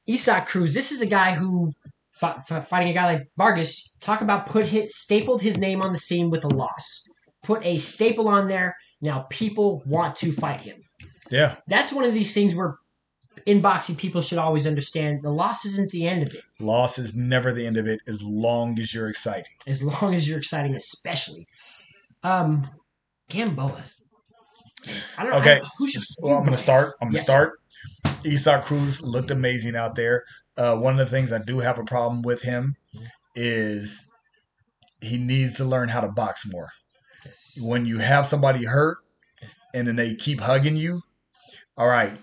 [SPEAKER 1] Isak Cruz, this is a guy who fighting a guy like Vargas. Talk about put his stapled his name on the scene with a loss. Put a staple on there. Now people want to fight him.
[SPEAKER 2] yeah,
[SPEAKER 1] That's one of these things where in boxing people should always understand the loss isn't the end of it,
[SPEAKER 2] loss is never the end of it as long as you're exciting.
[SPEAKER 1] as long as you're exciting, especially. Um, Gamboa. I don't know.
[SPEAKER 2] Okay,
[SPEAKER 1] I- who should,
[SPEAKER 2] well, I'm gonna start. I'm gonna
[SPEAKER 1] Yes.
[SPEAKER 2] start. Isak Cruz looked amazing out there. Uh, one of the things I do have a problem with him is he needs to learn how to box more.
[SPEAKER 1] Yes.
[SPEAKER 2] when you have somebody hurt and then they keep hugging you, all right,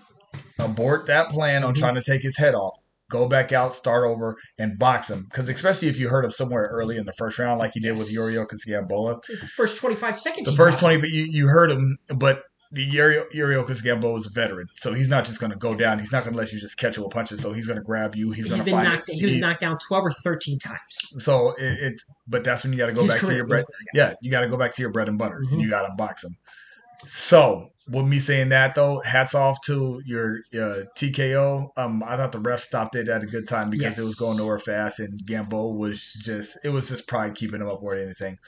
[SPEAKER 2] abort that plan on
[SPEAKER 1] Mhm.
[SPEAKER 2] trying to take his head off. Go back out, start over, and box him. Because especially if you hurt him somewhere early in the first round, like you did with
[SPEAKER 1] Yes.
[SPEAKER 2] Yuriorkis
[SPEAKER 1] First 25 seconds.
[SPEAKER 2] the first twenty, but you, you hurt him, but the Yuri- Yuriorkis Gamboa is a veteran, so he's not just going to go down. He's not going to let you just catch him with punches. So he's going to grab you. He's
[SPEAKER 1] He's
[SPEAKER 2] going to find.
[SPEAKER 1] knocked. He was
[SPEAKER 2] he's-
[SPEAKER 1] knocked down 12 or 13 times.
[SPEAKER 2] so it, it's, but that's when you got to go
[SPEAKER 1] His
[SPEAKER 2] back to your bread. Yeah, you got to go back to your bread and butter.
[SPEAKER 1] Mhm.
[SPEAKER 2] And you got to unbox them. So, with me saying that though, hats off to your uh, TKO. Um, I thought the ref stopped it at a good time because it was
[SPEAKER 1] Yes.
[SPEAKER 2] going nowhere fast, and Gambo was just it was just pride keeping him up more than anything.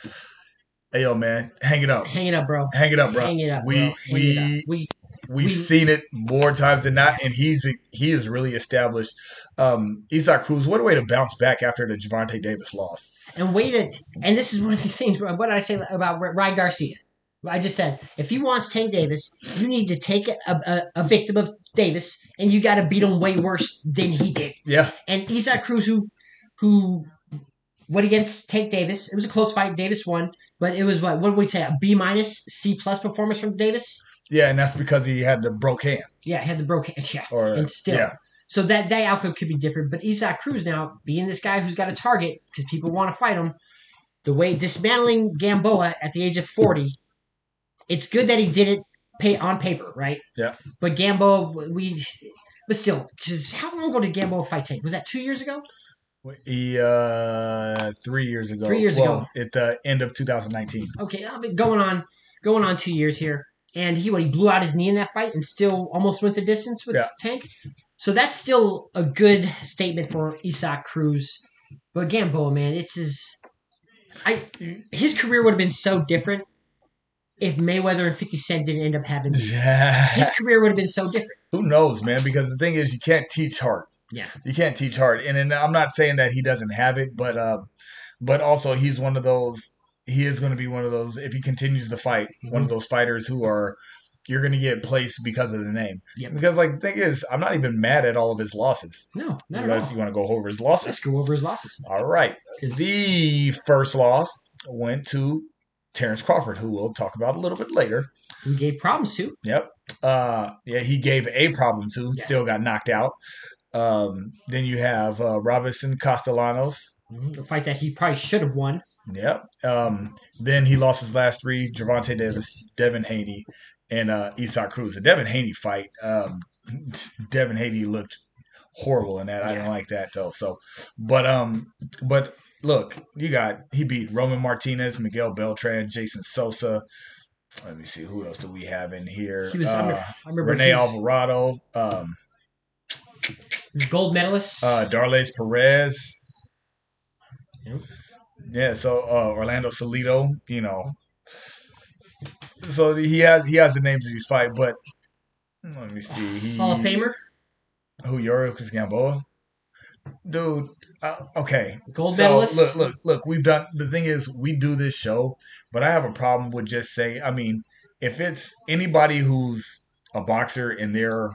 [SPEAKER 2] Hey yo, man, hang it up,
[SPEAKER 1] Hang it up, bro.
[SPEAKER 2] hang it up, bro.
[SPEAKER 1] Hang it up.
[SPEAKER 2] we.
[SPEAKER 1] Hang it
[SPEAKER 2] we
[SPEAKER 1] up. we
[SPEAKER 2] we've
[SPEAKER 1] we-
[SPEAKER 2] seen it more times than not, and he's he is really established. Um, Isak Cruz, what a way to bounce back after the Gervonta Davis loss.
[SPEAKER 1] and waited. And this is one of the things. What did I say about Ryan Garcia? I just said if he wants Tank Davis, you need to take a, a, a victim of Davis, and you got to beat him way worse than he did.
[SPEAKER 2] Yeah,
[SPEAKER 1] And Isaac Cruz, who who went against Tank Davis, it was a close fight. Davis won, but it was what? What would we say? A B minus, C plus performance from Davis.
[SPEAKER 2] yeah, and that's because he had the broke hand.
[SPEAKER 1] Yeah, had the broke Hand yeah,
[SPEAKER 2] Or
[SPEAKER 1] and still.
[SPEAKER 2] yeah,
[SPEAKER 1] So that that outcome could be different. But Isaac Cruz now being this guy who's got a target because people want to fight him. The way dismantling Gamboa at the age of forty, it's good that he did it pay on paper, right?
[SPEAKER 2] Yeah.
[SPEAKER 1] But Gamboa, we, but still, because how long ago did Gamboa fight Tank? Was that two years ago?
[SPEAKER 2] He uh three years ago.
[SPEAKER 1] Three years
[SPEAKER 2] well,
[SPEAKER 1] ago.
[SPEAKER 2] at the end of 2019.
[SPEAKER 1] Okay, I've been going on. going on two years here, and he what he blew out his knee in that fight and still almost went the distance with
[SPEAKER 2] Yeah.
[SPEAKER 1] Tank. So that's still a good statement for Isaac Cruz. But Gamboa, man, it's his. I his career would have been so different if Mayweather and Fifty Cent didn't end up having.
[SPEAKER 2] Yeah.
[SPEAKER 1] His career would have been so different.
[SPEAKER 2] Who knows, man? Because the thing is, you can't teach heart.
[SPEAKER 1] Yeah.
[SPEAKER 2] You can't teach heart, and, and I'm not saying that he doesn't have it, but uh, but also he's one of those. He is going to be one of those if he continues to fight, one of those fighters who are you're going to get placed because of the name.
[SPEAKER 1] Yep.
[SPEAKER 2] Because like the thing is, I'm not even mad at all of his losses.
[SPEAKER 1] No, not
[SPEAKER 2] you
[SPEAKER 1] at
[SPEAKER 2] guys,
[SPEAKER 1] all.
[SPEAKER 2] you want to go over his
[SPEAKER 1] Let's
[SPEAKER 2] losses?
[SPEAKER 1] go over his losses.
[SPEAKER 2] All right. The first loss went to Terence Crawford, who we'll talk about a little bit later.
[SPEAKER 1] we gave problems to.
[SPEAKER 2] Yep. Uh, yeah, he gave a problem to,
[SPEAKER 1] Yeah.
[SPEAKER 2] still got knocked out. Um, then you have uh, Robinson Castellanos.
[SPEAKER 1] Mhm, A fight that he probably should have won.
[SPEAKER 2] Yep. Um, then he lost his last three: Gervonta Davis, Devin Haney, and uh, Isak Cruz. The Devin Haney fight. Um, Devin Haney looked horrible in that. I
[SPEAKER 1] Yeah.
[SPEAKER 2] didn't like that though. So, but um, but look, you got he beat Roman Martinez, Miguel Beltran, Jason Sosa. Let me see who else do we have in here.
[SPEAKER 1] He was. I remember,
[SPEAKER 2] uh,
[SPEAKER 1] I remember
[SPEAKER 2] Rene
[SPEAKER 1] he-
[SPEAKER 2] Alvarado, um,
[SPEAKER 1] gold medalist.
[SPEAKER 2] uh, Darleys Perez.
[SPEAKER 1] Yep.
[SPEAKER 2] Yeah, so uh, Orlando Salido, you know. So he has he has the names of these fight, but let me see. He
[SPEAKER 1] Hall of Famer?
[SPEAKER 2] Who Yuriorkis Gamboa? Dude, uh, okay.
[SPEAKER 1] gold
[SPEAKER 2] So
[SPEAKER 1] medalist.
[SPEAKER 2] look, look, look. We've done the thing is we do this show, but I have a problem with just say. I mean, if it's anybody who's a boxer and they're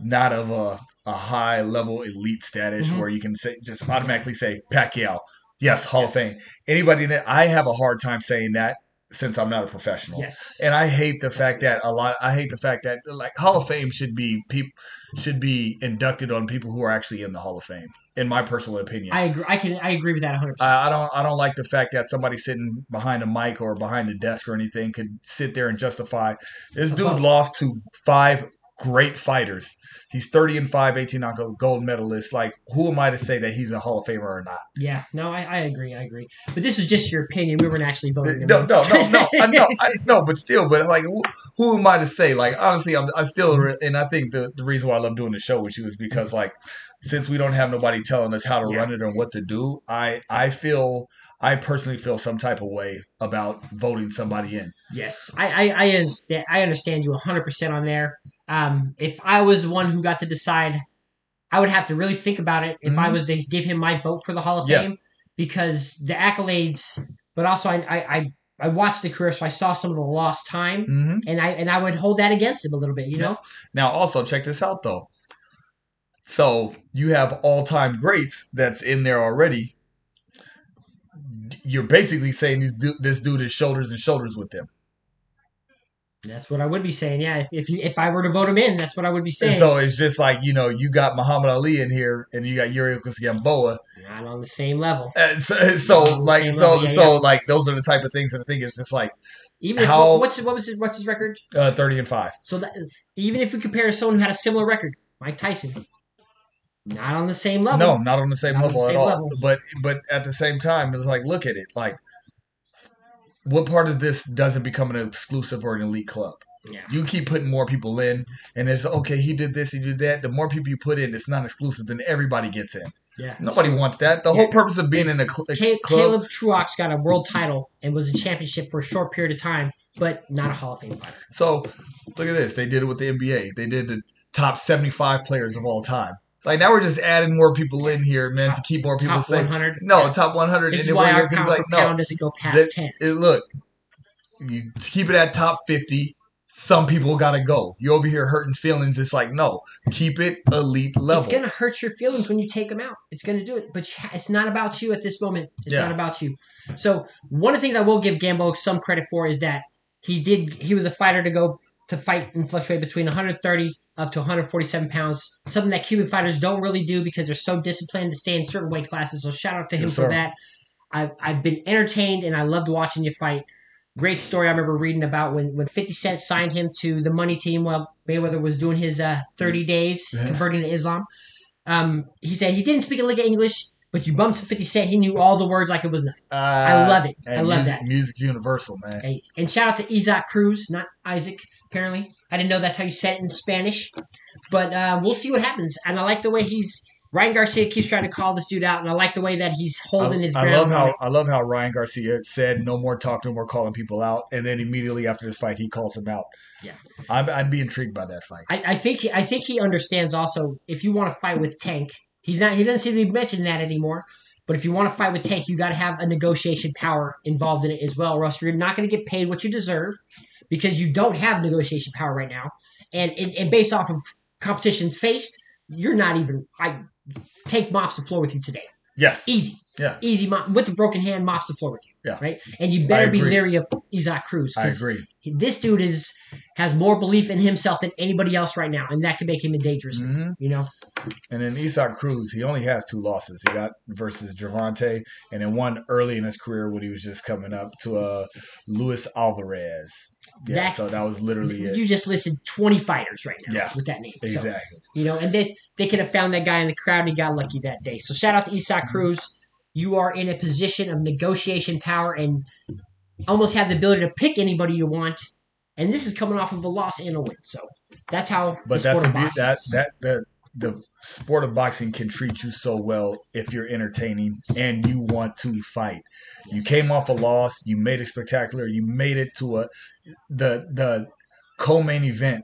[SPEAKER 2] not of a a high level elite status
[SPEAKER 1] Mhm.
[SPEAKER 2] where you can say just automatically say Pacquiao, yes, Hall of Fame. Anybody that I have a hard time saying that since I'm not a professional.
[SPEAKER 1] Yes.
[SPEAKER 2] And I hate the fact that a lot. I hate the fact that like Hall of Fame should be people should be inducted on people who are actually in the Hall of Fame. In my personal opinion,
[SPEAKER 1] I agree. I can. I agree with that 100. percent
[SPEAKER 2] I, I don't. I don't like the fact that somebody sitting behind a mic or behind a desk or anything could sit there and justify. This dude lost to five great fighters. He's thirty and five, 18 knockout gold medalist. Like, who am I to say that he's a Hall of Famer or not?
[SPEAKER 1] Yeah. No, I, I agree. I agree. But this was just your opinion. We weren't actually voting.
[SPEAKER 2] No, no, no, no, I know, I know, but still, but like, who, who am I to say? Like, honestly, I'm, I'm still, mm-hmm. and I think the, the reason why I love doing the show with you is because, like, since we don't have nobody telling us how to
[SPEAKER 1] Yeah.
[SPEAKER 2] run it and what to do, I, I feel, I personally feel some type of way about voting somebody in.
[SPEAKER 1] Yes, I, I, I understand. I understand you 100 percent on there. Um, if I was the one who got to decide, I would have to really think about it. If I
[SPEAKER 2] Mhm.
[SPEAKER 1] was to give him my vote for the Hall of
[SPEAKER 2] Yeah.
[SPEAKER 1] Fame, because the accolades, but also I, I, I, I watched the career, so I saw some of the lost time,
[SPEAKER 2] Mm-hmm.
[SPEAKER 1] and I, and I would hold that against him a little bit. You know,
[SPEAKER 2] Now, also check this out though. So you have all time greats that's in there already. You're basically saying this dude is shoulders and shoulders with them.
[SPEAKER 1] That's what I would be saying. Yeah, if if, you, if I were to vote him in, that's what I would be
[SPEAKER 2] And
[SPEAKER 1] saying.
[SPEAKER 2] so it's just like you know, you got Muhammad Ali in here, and you got Yuri Gamboa.
[SPEAKER 1] Not on the same level.
[SPEAKER 2] And so, so like, so,
[SPEAKER 1] level, yeah,
[SPEAKER 2] so,
[SPEAKER 1] yeah.
[SPEAKER 2] like, those are the type of things that I think it's just like
[SPEAKER 1] Even if
[SPEAKER 2] How-
[SPEAKER 1] what's what was his what's his record?
[SPEAKER 2] uh, thirty and five.
[SPEAKER 1] So that even if we compare someone who had a similar record, Mike Tyson, not on the same level.
[SPEAKER 2] No, not on the same
[SPEAKER 1] Not on the
[SPEAKER 2] level at all.
[SPEAKER 1] level.
[SPEAKER 2] But, but at the same time, it's like, look at it. Like, what part of this doesn't become an exclusive or an elite club?
[SPEAKER 1] Yeah.
[SPEAKER 2] You keep putting more people in, and it's okay. He did this, he did that. The more people you put in, it's not exclusive. Then everybody gets in.
[SPEAKER 1] Yeah.
[SPEAKER 2] Nobody wants that. The
[SPEAKER 1] Yeah.
[SPEAKER 2] whole purpose of being in a, cl- a
[SPEAKER 1] Ca-
[SPEAKER 2] club.
[SPEAKER 1] Caleb Truax got a world title and was a championship for a short period of time, but not a Hall of Fame fighter.
[SPEAKER 2] So look at this. They did it with the NBA. They did the top seventy-five players of all time. Like now we're just adding more people in here, man, to keep more people
[SPEAKER 1] Top
[SPEAKER 2] safe.
[SPEAKER 1] 100.
[SPEAKER 2] No, top one hundred.
[SPEAKER 1] This is why our pound
[SPEAKER 2] like no,
[SPEAKER 1] pound doesn't go past
[SPEAKER 2] that-
[SPEAKER 1] 10.
[SPEAKER 2] it, look, you keep it at top 50. Some people got to go. You over here hurting feelings. It's like, no, keep it elite level.
[SPEAKER 1] It's going to hurt your feelings when you take them out. It's going to do it. But it's not about you at this moment. It's
[SPEAKER 2] Yeah.
[SPEAKER 1] not about you. So, one of the things I will give Gambo some credit for is that he did, he was a fighter to go to fight and fluctuate between 130 up to 147 pounds. Something that Cuban fighters don't really do because they're so disciplined to stay in certain weight classes. So, shout out to him
[SPEAKER 2] Yes,
[SPEAKER 1] for
[SPEAKER 2] sir.
[SPEAKER 1] that. I've, I've been entertained and I loved watching you fight. Great story I remember reading about when, when 50 Cent signed him to the money team while Mayweather was doing his uh, 30 days
[SPEAKER 2] Yeah.
[SPEAKER 1] converting to Islam. Um, he said he didn't speak a lick of English, but you bumped to 50 Cent. He knew all the words like it was nothing.
[SPEAKER 2] Uh,
[SPEAKER 1] I love it. I love
[SPEAKER 2] music,
[SPEAKER 1] that.
[SPEAKER 2] Music's universal, man.
[SPEAKER 1] Hey, and shout out to Isaac Cruz, not Isaac, apparently. I didn't know that's how you said it in Spanish. But uh, we'll see what happens. And I like the way he's. Ryan Garcia keeps trying to call this dude out, and I like the way that he's holding
[SPEAKER 2] I,
[SPEAKER 1] his
[SPEAKER 2] I love how. I love how Ryan Garcia said no more talk, no more calling people out, and then immediately after this fight, he calls him out.
[SPEAKER 1] Yeah.
[SPEAKER 2] I'd, I'd be intrigued by that fight.
[SPEAKER 1] I, I think he, I think he understands also if you want to fight with Tank, he's not he doesn't seem to be mentioning that anymore. But if you want to fight with Tank, you got to have a negotiation power involved in it as well, or else you're not going to get paid what you deserve because you don't have negotiation power right now. And and, and based off of competition faced, you're not even. I take mops the floor with you today,
[SPEAKER 2] Yes.
[SPEAKER 1] easy.
[SPEAKER 2] Yeah.
[SPEAKER 1] Easy mop with a broken hand mops the floor with you.
[SPEAKER 2] Yeah.
[SPEAKER 1] Right. And you better be leery of Isaac Cruz
[SPEAKER 2] I agree.
[SPEAKER 1] this dude is has more belief in himself than anybody else right now, and that could make him a dangerous. man,
[SPEAKER 2] hmm
[SPEAKER 1] You know,
[SPEAKER 2] And then Isak Cruz, he only has two losses. He got versus Gervonta, and then one early in his career when he was just coming up to uh, Luis Alvarez. Yeah,
[SPEAKER 1] That-
[SPEAKER 2] so that was literally it.
[SPEAKER 1] you just listed twenty fighters right now
[SPEAKER 2] Yeah.
[SPEAKER 1] with that name. So,
[SPEAKER 2] Exactly.
[SPEAKER 1] you know, and they they could have found that guy in the crowd and he got lucky that day. So shout out to Isak
[SPEAKER 2] Mm-hmm.
[SPEAKER 1] You are in a position of negotiation power and almost have the ability to pick anybody you want. And this is coming off of a loss and a win. So that's how
[SPEAKER 2] But that's
[SPEAKER 1] sport
[SPEAKER 2] the
[SPEAKER 1] of
[SPEAKER 2] beauty
[SPEAKER 1] boxing
[SPEAKER 2] that that the the sport of boxing can treat you so well if you're entertaining and you want to fight. You came off a loss, you made it spectacular, you made it to a the the co-main event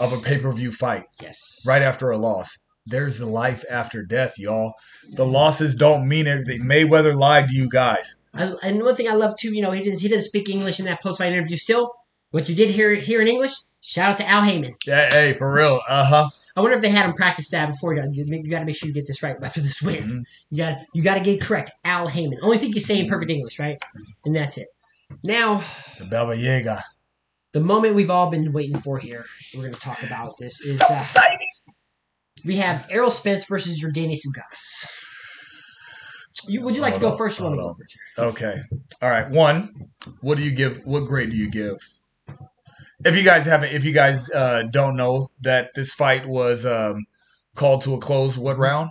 [SPEAKER 2] of a pay-per-view fight
[SPEAKER 1] Yes.
[SPEAKER 2] right after a loss. There's a life after death, y'all. The losses don't mean anything. Mayweather lied to you guys.
[SPEAKER 1] I, and one thing I love too, you know, he doesn't he doesn't speak English in that post fight interview. Still, what you did hear here in English, shout out to Al Haymon.
[SPEAKER 2] Yeah, hey, for real. Uh huh.
[SPEAKER 1] I wonder if they had him practice that before you got you, got to make sure you get this right after this win.
[SPEAKER 2] Mhm.
[SPEAKER 1] You got you got to get it correct. Al Haymon. Only thing he's saying perfect English, right? And that's it. Now,
[SPEAKER 2] The Baba Yaga.
[SPEAKER 1] the moment we've all been waiting for here, we're going to talk about this is
[SPEAKER 2] So
[SPEAKER 1] uh,
[SPEAKER 2] exciting.
[SPEAKER 1] We have Errol Spence versus Jordanis Ugas. You, would you like to go first? Or you want to go first?
[SPEAKER 2] Okay. All right. One, what do you give? What grade do you give? If you guys haven't, if you guys uh, don't know that this fight was um, called to a close, what round?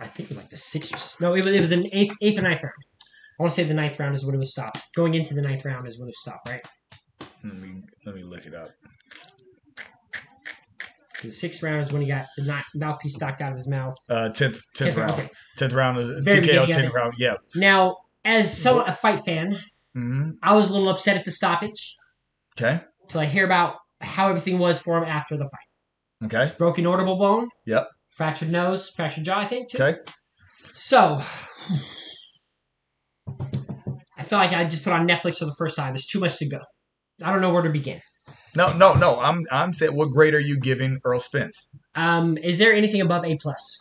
[SPEAKER 1] I think it was like the sixth. Or, no, it was it was an eighth eighth or ninth round. I want to say the ninth round is when it was stopped. Going into the ninth round is when it was stopped, right?
[SPEAKER 2] Let me let me look it up.
[SPEAKER 1] The sixth round is when he got the mouthpiece knocked out of his mouth.
[SPEAKER 2] Uh, tenth tenth round.
[SPEAKER 1] Okay.
[SPEAKER 2] Tenth round is
[SPEAKER 1] Very
[SPEAKER 2] TKO. Tenth round. Yeah.
[SPEAKER 1] Now, as somewhat a fight fan,
[SPEAKER 2] hmm
[SPEAKER 1] I was a little upset at the stoppage
[SPEAKER 2] Okay.
[SPEAKER 1] till I hear about how everything was for him after the fight.
[SPEAKER 2] Okay.
[SPEAKER 1] Broken orbital bone.
[SPEAKER 2] Yep.
[SPEAKER 1] Fractured nose, fractured jaw, I think, too.
[SPEAKER 2] Okay.
[SPEAKER 1] So, I feel like I just put on Netflix for the first time. There's too much to go. I don't know where to begin.
[SPEAKER 2] No, no, no. I'm I'm saying, what grade are you giving Earl Spence?
[SPEAKER 1] Um, is there anything above A plus?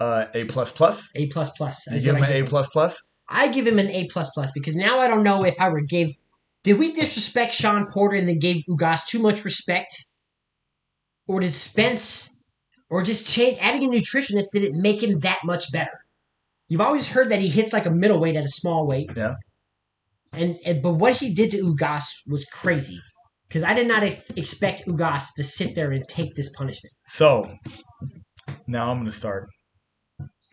[SPEAKER 2] Uh, A plus plus.
[SPEAKER 1] A plus plus.
[SPEAKER 2] You give him an A plus plus.
[SPEAKER 1] I give him an A plus plus because now I don't know if I would give. Did we disrespect Sean Porter and then gave Ugas too much respect, or did Spence, or just change adding a nutritionist did it make him that much better? You've always heard that he hits like a middleweight at a small weight.
[SPEAKER 2] Yeah.
[SPEAKER 1] And, and but what he did to Ugas was crazy because I did not ex- expect Ugas to sit there and take this punishment.
[SPEAKER 2] So now I'm gonna start.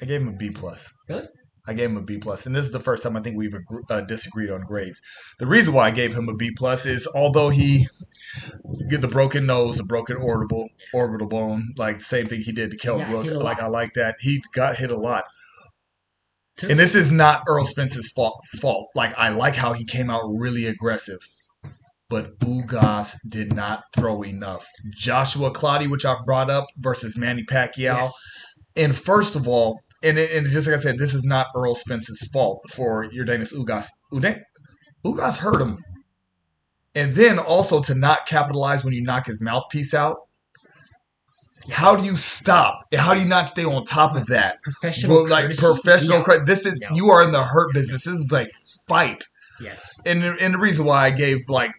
[SPEAKER 2] I gave him a B plus.
[SPEAKER 1] Really?
[SPEAKER 2] I gave him a B plus, and this is the first time I think we've agr- uh, disagreed on grades. The reason why I gave him a B plus is although he get the broken nose, the broken orbital orbital bone, like the same thing he did to Kell
[SPEAKER 1] Yeah,
[SPEAKER 2] Brook. Like. I like that he got hit a lot, and this is not Earl Spence's fault. Fault. Like I like how he came out really aggressive. But Ugas did not throw enough. Joshua Clottey, which I brought up, versus Manny Pacquiao.
[SPEAKER 1] Yes.
[SPEAKER 2] And first of all, and, and just like I said, this is not Earl Spence's fault for Jordanis Ugas. Ugas hurt him. And then also to not capitalize when you knock his mouthpiece out. How do you stop? How do you not stay on top of that?
[SPEAKER 1] Professional,
[SPEAKER 2] like
[SPEAKER 1] courtesy?
[SPEAKER 2] professional,
[SPEAKER 1] No.
[SPEAKER 2] this is
[SPEAKER 1] No.
[SPEAKER 2] you are in the hurt business. This is like fight,
[SPEAKER 1] Yes.
[SPEAKER 2] and the- and the reason why I gave like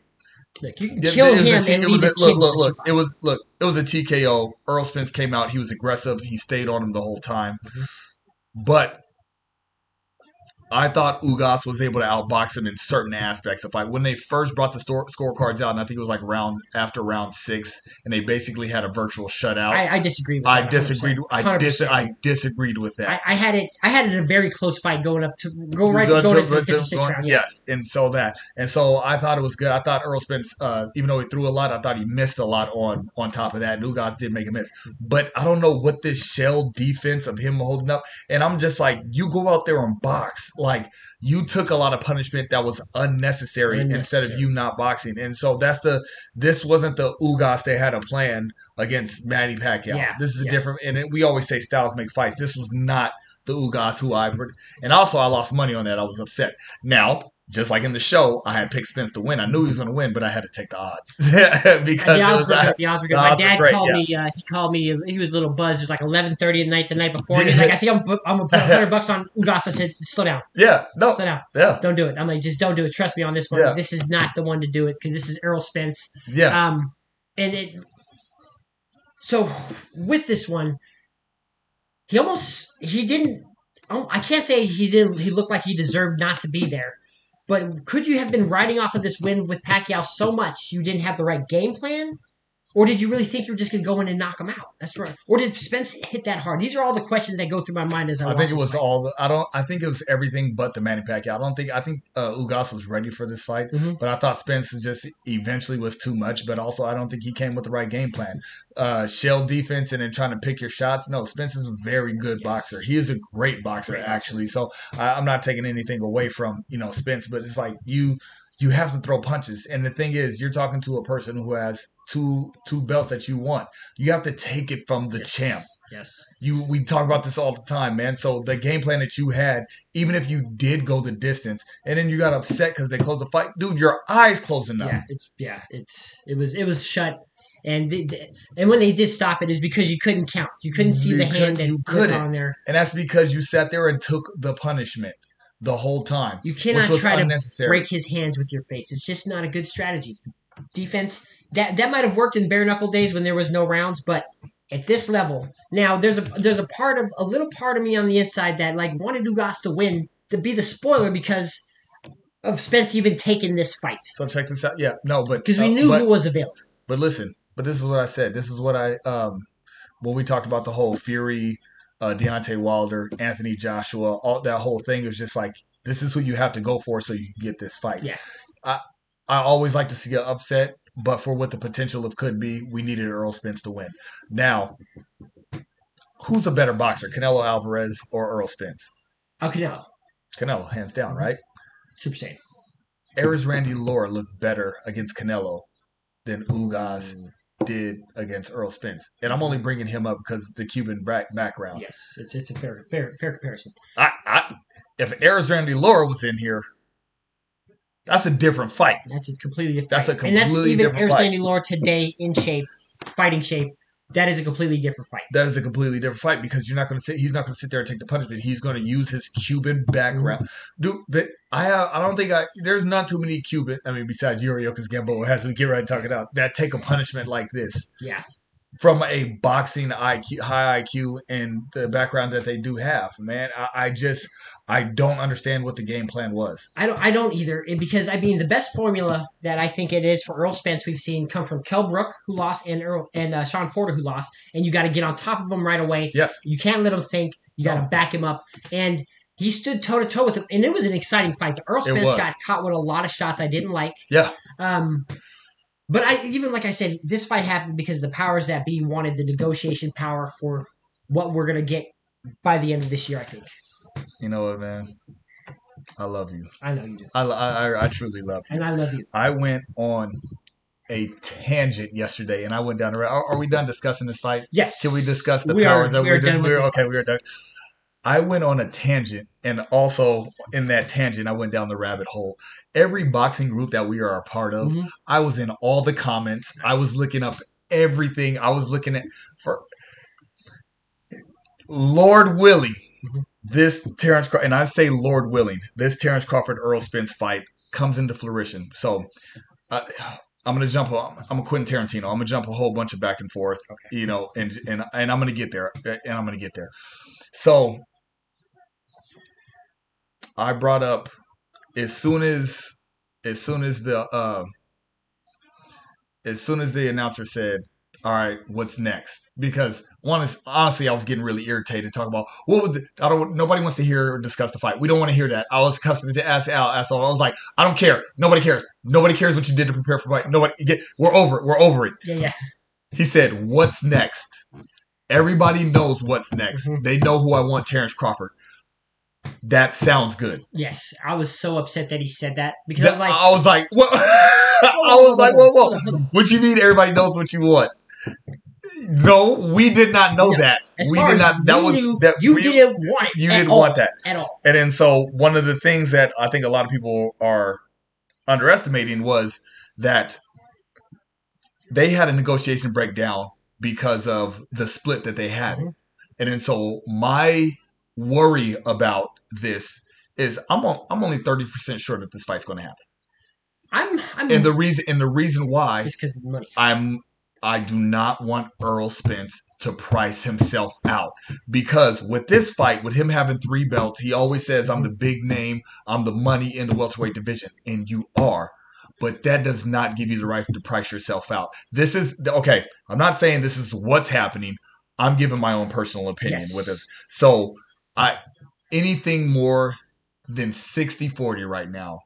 [SPEAKER 1] Look, you can
[SPEAKER 2] it-
[SPEAKER 1] kill
[SPEAKER 2] it
[SPEAKER 1] him
[SPEAKER 2] T-
[SPEAKER 1] and
[SPEAKER 2] it was a- look, look, look. It was look. It was a TKO. Earl Spence came out. He was aggressive. He stayed on him the whole time.
[SPEAKER 1] Mm-hmm.
[SPEAKER 2] But I thought Ugas was able to outbox him in certain aspects of fight. When they first brought the store, scorecards out, and I think it was like round after round six, and they basically had a virtual shutout.
[SPEAKER 1] I, I disagree. With
[SPEAKER 2] I
[SPEAKER 1] that
[SPEAKER 2] disagreed.
[SPEAKER 1] 100%.
[SPEAKER 2] I dis.
[SPEAKER 1] 100%.
[SPEAKER 2] I disagreed with that.
[SPEAKER 1] I, I had it. I had it a very close fight going up to go right
[SPEAKER 2] Go-
[SPEAKER 1] going
[SPEAKER 2] go-
[SPEAKER 1] into the
[SPEAKER 2] going-
[SPEAKER 1] round. Yeah.
[SPEAKER 2] Yes, and so that, and so I thought it was good. I thought Earl Spence, uh, even though he threw a lot, I thought he missed a lot on on top of that. Ugas did make a miss, but I don't know what this shell defense of him holding up. And I'm just like, you go out there and box, like you took a lot of punishment that was unnecessary, instead of you not boxing. And so that's the this wasn't the Ugas they had a plan against Manny Pacquiao.
[SPEAKER 1] Yeah,
[SPEAKER 2] this is a
[SPEAKER 1] yeah.
[SPEAKER 2] different, and it, we always say styles make fights. This was not the Ugas who I and also I lost money on that. I was upset. Now, just like in the show, I had picked Spence to win. I knew he was going to win, but I had to take the odds because
[SPEAKER 1] the odds were. The odds were good.
[SPEAKER 2] the
[SPEAKER 1] My
[SPEAKER 2] odds
[SPEAKER 1] dad
[SPEAKER 2] great,
[SPEAKER 1] called
[SPEAKER 2] yeah.
[SPEAKER 1] me. Uh, he called me. He was a little buzzed. It was like eleven thirty at night the night before. And he's like, "I think I'm, I'm gonna put hundred bucks on Ugas." I said, "Slow down,
[SPEAKER 2] yeah, no,
[SPEAKER 1] slow down.
[SPEAKER 2] yeah,
[SPEAKER 1] Don't do it." I'm like, "Just don't do it. Trust me on this one.
[SPEAKER 2] Yeah.
[SPEAKER 1] This is not the one to do it because this is Errol Spence."
[SPEAKER 2] yeah,
[SPEAKER 1] Um, and it. So with this one, he almost he didn't. I can't say he didn't. He looked like he deserved not to be there. But could you have been riding off of this win with Pacquiao so much you didn't have the right game plan? Or did you really think you were just going to go in and knock him out? That's right. Or did Spence hit that hard? These are all the questions that go through my mind as I,
[SPEAKER 2] I think it was
[SPEAKER 1] fight.
[SPEAKER 2] all. The, I don't. I think it was everything but the Manny Pacquiao. I don't think. I think uh, Ugas was ready for this fight,
[SPEAKER 1] Mhm.
[SPEAKER 2] but I thought Spence just eventually was too much. But also, I don't think he came with the right game plan. Uh, shell defense and then trying to pick your shots. No, Spence is a very good
[SPEAKER 1] Yes.
[SPEAKER 2] boxer. He is a great boxer
[SPEAKER 1] Great
[SPEAKER 2] actually. So I, I'm not taking anything away from you know Spence, but it's like you you have to throw punches. And the thing is, you're talking to a person who has two two belts that you want. You have to take it from the
[SPEAKER 1] Yes.
[SPEAKER 2] champ
[SPEAKER 1] Yes.
[SPEAKER 2] you we talk about this all the time, man. So the game plan that you had, even if you did go the distance, and then you got upset because they closed the fight, dude, your eyes closing up.
[SPEAKER 1] Yeah, it's yeah, it's it was it was shut, and the, the- and when they did stop it is because you couldn't count. You couldn't see
[SPEAKER 2] You
[SPEAKER 1] the
[SPEAKER 2] couldn't-
[SPEAKER 1] hand that
[SPEAKER 2] you
[SPEAKER 1] was
[SPEAKER 2] couldn't.
[SPEAKER 1] on there.
[SPEAKER 2] And that's because you sat there and took the punishment the whole time.
[SPEAKER 1] You cannot try to break his hands with your face. It's just not a good strategy. Defense that that might have worked in bare knuckle days when there was no rounds, but at this level now, there's a there's a part of a little part of me on the inside that like wanted Ugas to win to be the spoiler because of Spence even taking this fight
[SPEAKER 2] So check this out. Yeah, no, but
[SPEAKER 1] because we
[SPEAKER 2] uh,
[SPEAKER 1] knew
[SPEAKER 2] but,
[SPEAKER 1] who was available.
[SPEAKER 2] But listen, but this is what I said. This is what I um when we talked about the whole Fury, uh, Deontay Wilder, Anthony Joshua, all that whole thing. Was just like this is who you have to go for so you can get this fight.
[SPEAKER 1] Yeah.
[SPEAKER 2] I I always like to see an upset, but for what the potential of could be, we needed Earl Spence to win. Now, who's a better boxer, Canelo Alvarez or Earl Spence?
[SPEAKER 1] Okay, Canelo.
[SPEAKER 2] Canelo, hands down, right?
[SPEAKER 1] Super Saiyan.
[SPEAKER 2] Erislandy Lara looked better against Canelo than Ugas
[SPEAKER 1] Mm.
[SPEAKER 2] did against Earl Spence. And I'm only bringing him up because the Cuban back, background.
[SPEAKER 1] Yes, it's it's a fair fair fair comparison.
[SPEAKER 2] I, I, if Erislandy Lara was in here, that's a different fight.
[SPEAKER 1] That's a completely different.
[SPEAKER 2] That's a
[SPEAKER 1] fight. and that's even
[SPEAKER 2] different fight.
[SPEAKER 1] Aristotle Lore today in shape, fighting shape. That is a completely different fight.
[SPEAKER 2] That is a completely different fight because you're not going to sit. He's not going to sit there and take the punishment. He's going to use his Cuban background.
[SPEAKER 1] Mm-hmm.
[SPEAKER 2] Dude, but I have, I don't think I. There's not too many Cuban. I mean, besides Yuriorkis Gamboa has to get right talking out that take a punishment like this.
[SPEAKER 1] Yeah,
[SPEAKER 2] from a boxing IQ, high IQ, and the background that they do have, man, I, I just I don't understand what the game plan was.
[SPEAKER 1] I don't I don't either It- because I mean the best formula that I think it is for Earl Spence we've seen come from Kell Brook who lost and Earl and uh, Sean Porter who lost, and you got to get on top of them right away.
[SPEAKER 2] Yes,
[SPEAKER 1] You can't let him think. You got to
[SPEAKER 2] No.
[SPEAKER 1] back him up. And he stood toe to toe with him, and it was an exciting fight. The Earl Spence got caught with a lot of shots I didn't like.
[SPEAKER 2] yeah,
[SPEAKER 1] Um, but I even like I said, this fight happened because the powers that be wanted the negotiation power for what we're gonna get by the end of this year. I think.
[SPEAKER 2] you know what, man. I love you.
[SPEAKER 1] I know you do,
[SPEAKER 2] I, I, I truly love you.
[SPEAKER 1] and I love you.
[SPEAKER 2] I went on a tangent yesterday, and I went down the. road. Are, are we done discussing this fight?
[SPEAKER 1] Yes.
[SPEAKER 2] Can we discuss the
[SPEAKER 1] We are-
[SPEAKER 2] powers that
[SPEAKER 1] we are
[SPEAKER 2] we're
[SPEAKER 1] done
[SPEAKER 2] doing? We're, okay, we are done. I went on a tangent, and also in that tangent, I went down the rabbit hole. Every boxing group that we are a part of,
[SPEAKER 1] Mhm.
[SPEAKER 2] I was in all the comments. I was looking up everything. I was looking at for Lord willing,
[SPEAKER 1] Mhm.
[SPEAKER 2] this Terrence and I say Lord willing, this Terrence Crawford Earl Spence fight comes into fruition. So. Uh, I'm gonna jump. I'm I'm a Quentin Tarantino. I'm gonna jump a whole bunch of back and forth,
[SPEAKER 1] Okay.
[SPEAKER 2] you know, and and and I'm gonna get there, and I'm gonna get there. So I brought up as soon as as soon as the uh, as soon as the announcer said, "All right, what's next?" Because one honestly, I was getting really irritated talking about what was the, I don't. Nobody wants to hear or discuss the fight. We don't want to hear that. I was accustomed to ask Al, ask all. I was like, I don't care. Nobody cares. Nobody cares what you did to prepare for fight. Nobody. Get, we're over it. We're over it.
[SPEAKER 1] Yeah, yeah.
[SPEAKER 2] He said, "What's next?" Everybody knows what's next.
[SPEAKER 1] Mhm.
[SPEAKER 2] They know who I want, Terrence Crawford. That sounds good.
[SPEAKER 1] Yes, I was so upset that he said that because I was like,
[SPEAKER 2] I was like, what? I was like, whoa, whoa. What you mean? Everybody knows what you want? No, we did not know
[SPEAKER 1] No.
[SPEAKER 2] that.
[SPEAKER 1] As
[SPEAKER 2] we did not. That was
[SPEAKER 1] knew,
[SPEAKER 2] that
[SPEAKER 1] you
[SPEAKER 2] we-
[SPEAKER 1] didn't want it.
[SPEAKER 2] You didn't
[SPEAKER 1] all,
[SPEAKER 2] want that.
[SPEAKER 1] at all.
[SPEAKER 2] And then so one of the things that I think a lot of people are underestimating was that they had a negotiation breakdown because of the split that they had.
[SPEAKER 1] Mhm.
[SPEAKER 2] And then so my worry about this is I'm on, I'm only 30% sure that this fight's going to happen.
[SPEAKER 1] I'm, I'm,
[SPEAKER 2] And the reason and the reason why
[SPEAKER 1] is because money.
[SPEAKER 2] I'm I do not want Earl Spence to price himself out because with this fight, with him having three belts, he always says, "I'm the mm-hmm. big name, I'm the money in the welterweight division," and you are. But that does not give you the right to price yourself out. This is okay. I'm not saying this is what's happening. I'm giving my own personal opinion
[SPEAKER 1] Yes.
[SPEAKER 2] with this. So I anything more than 60-40 right now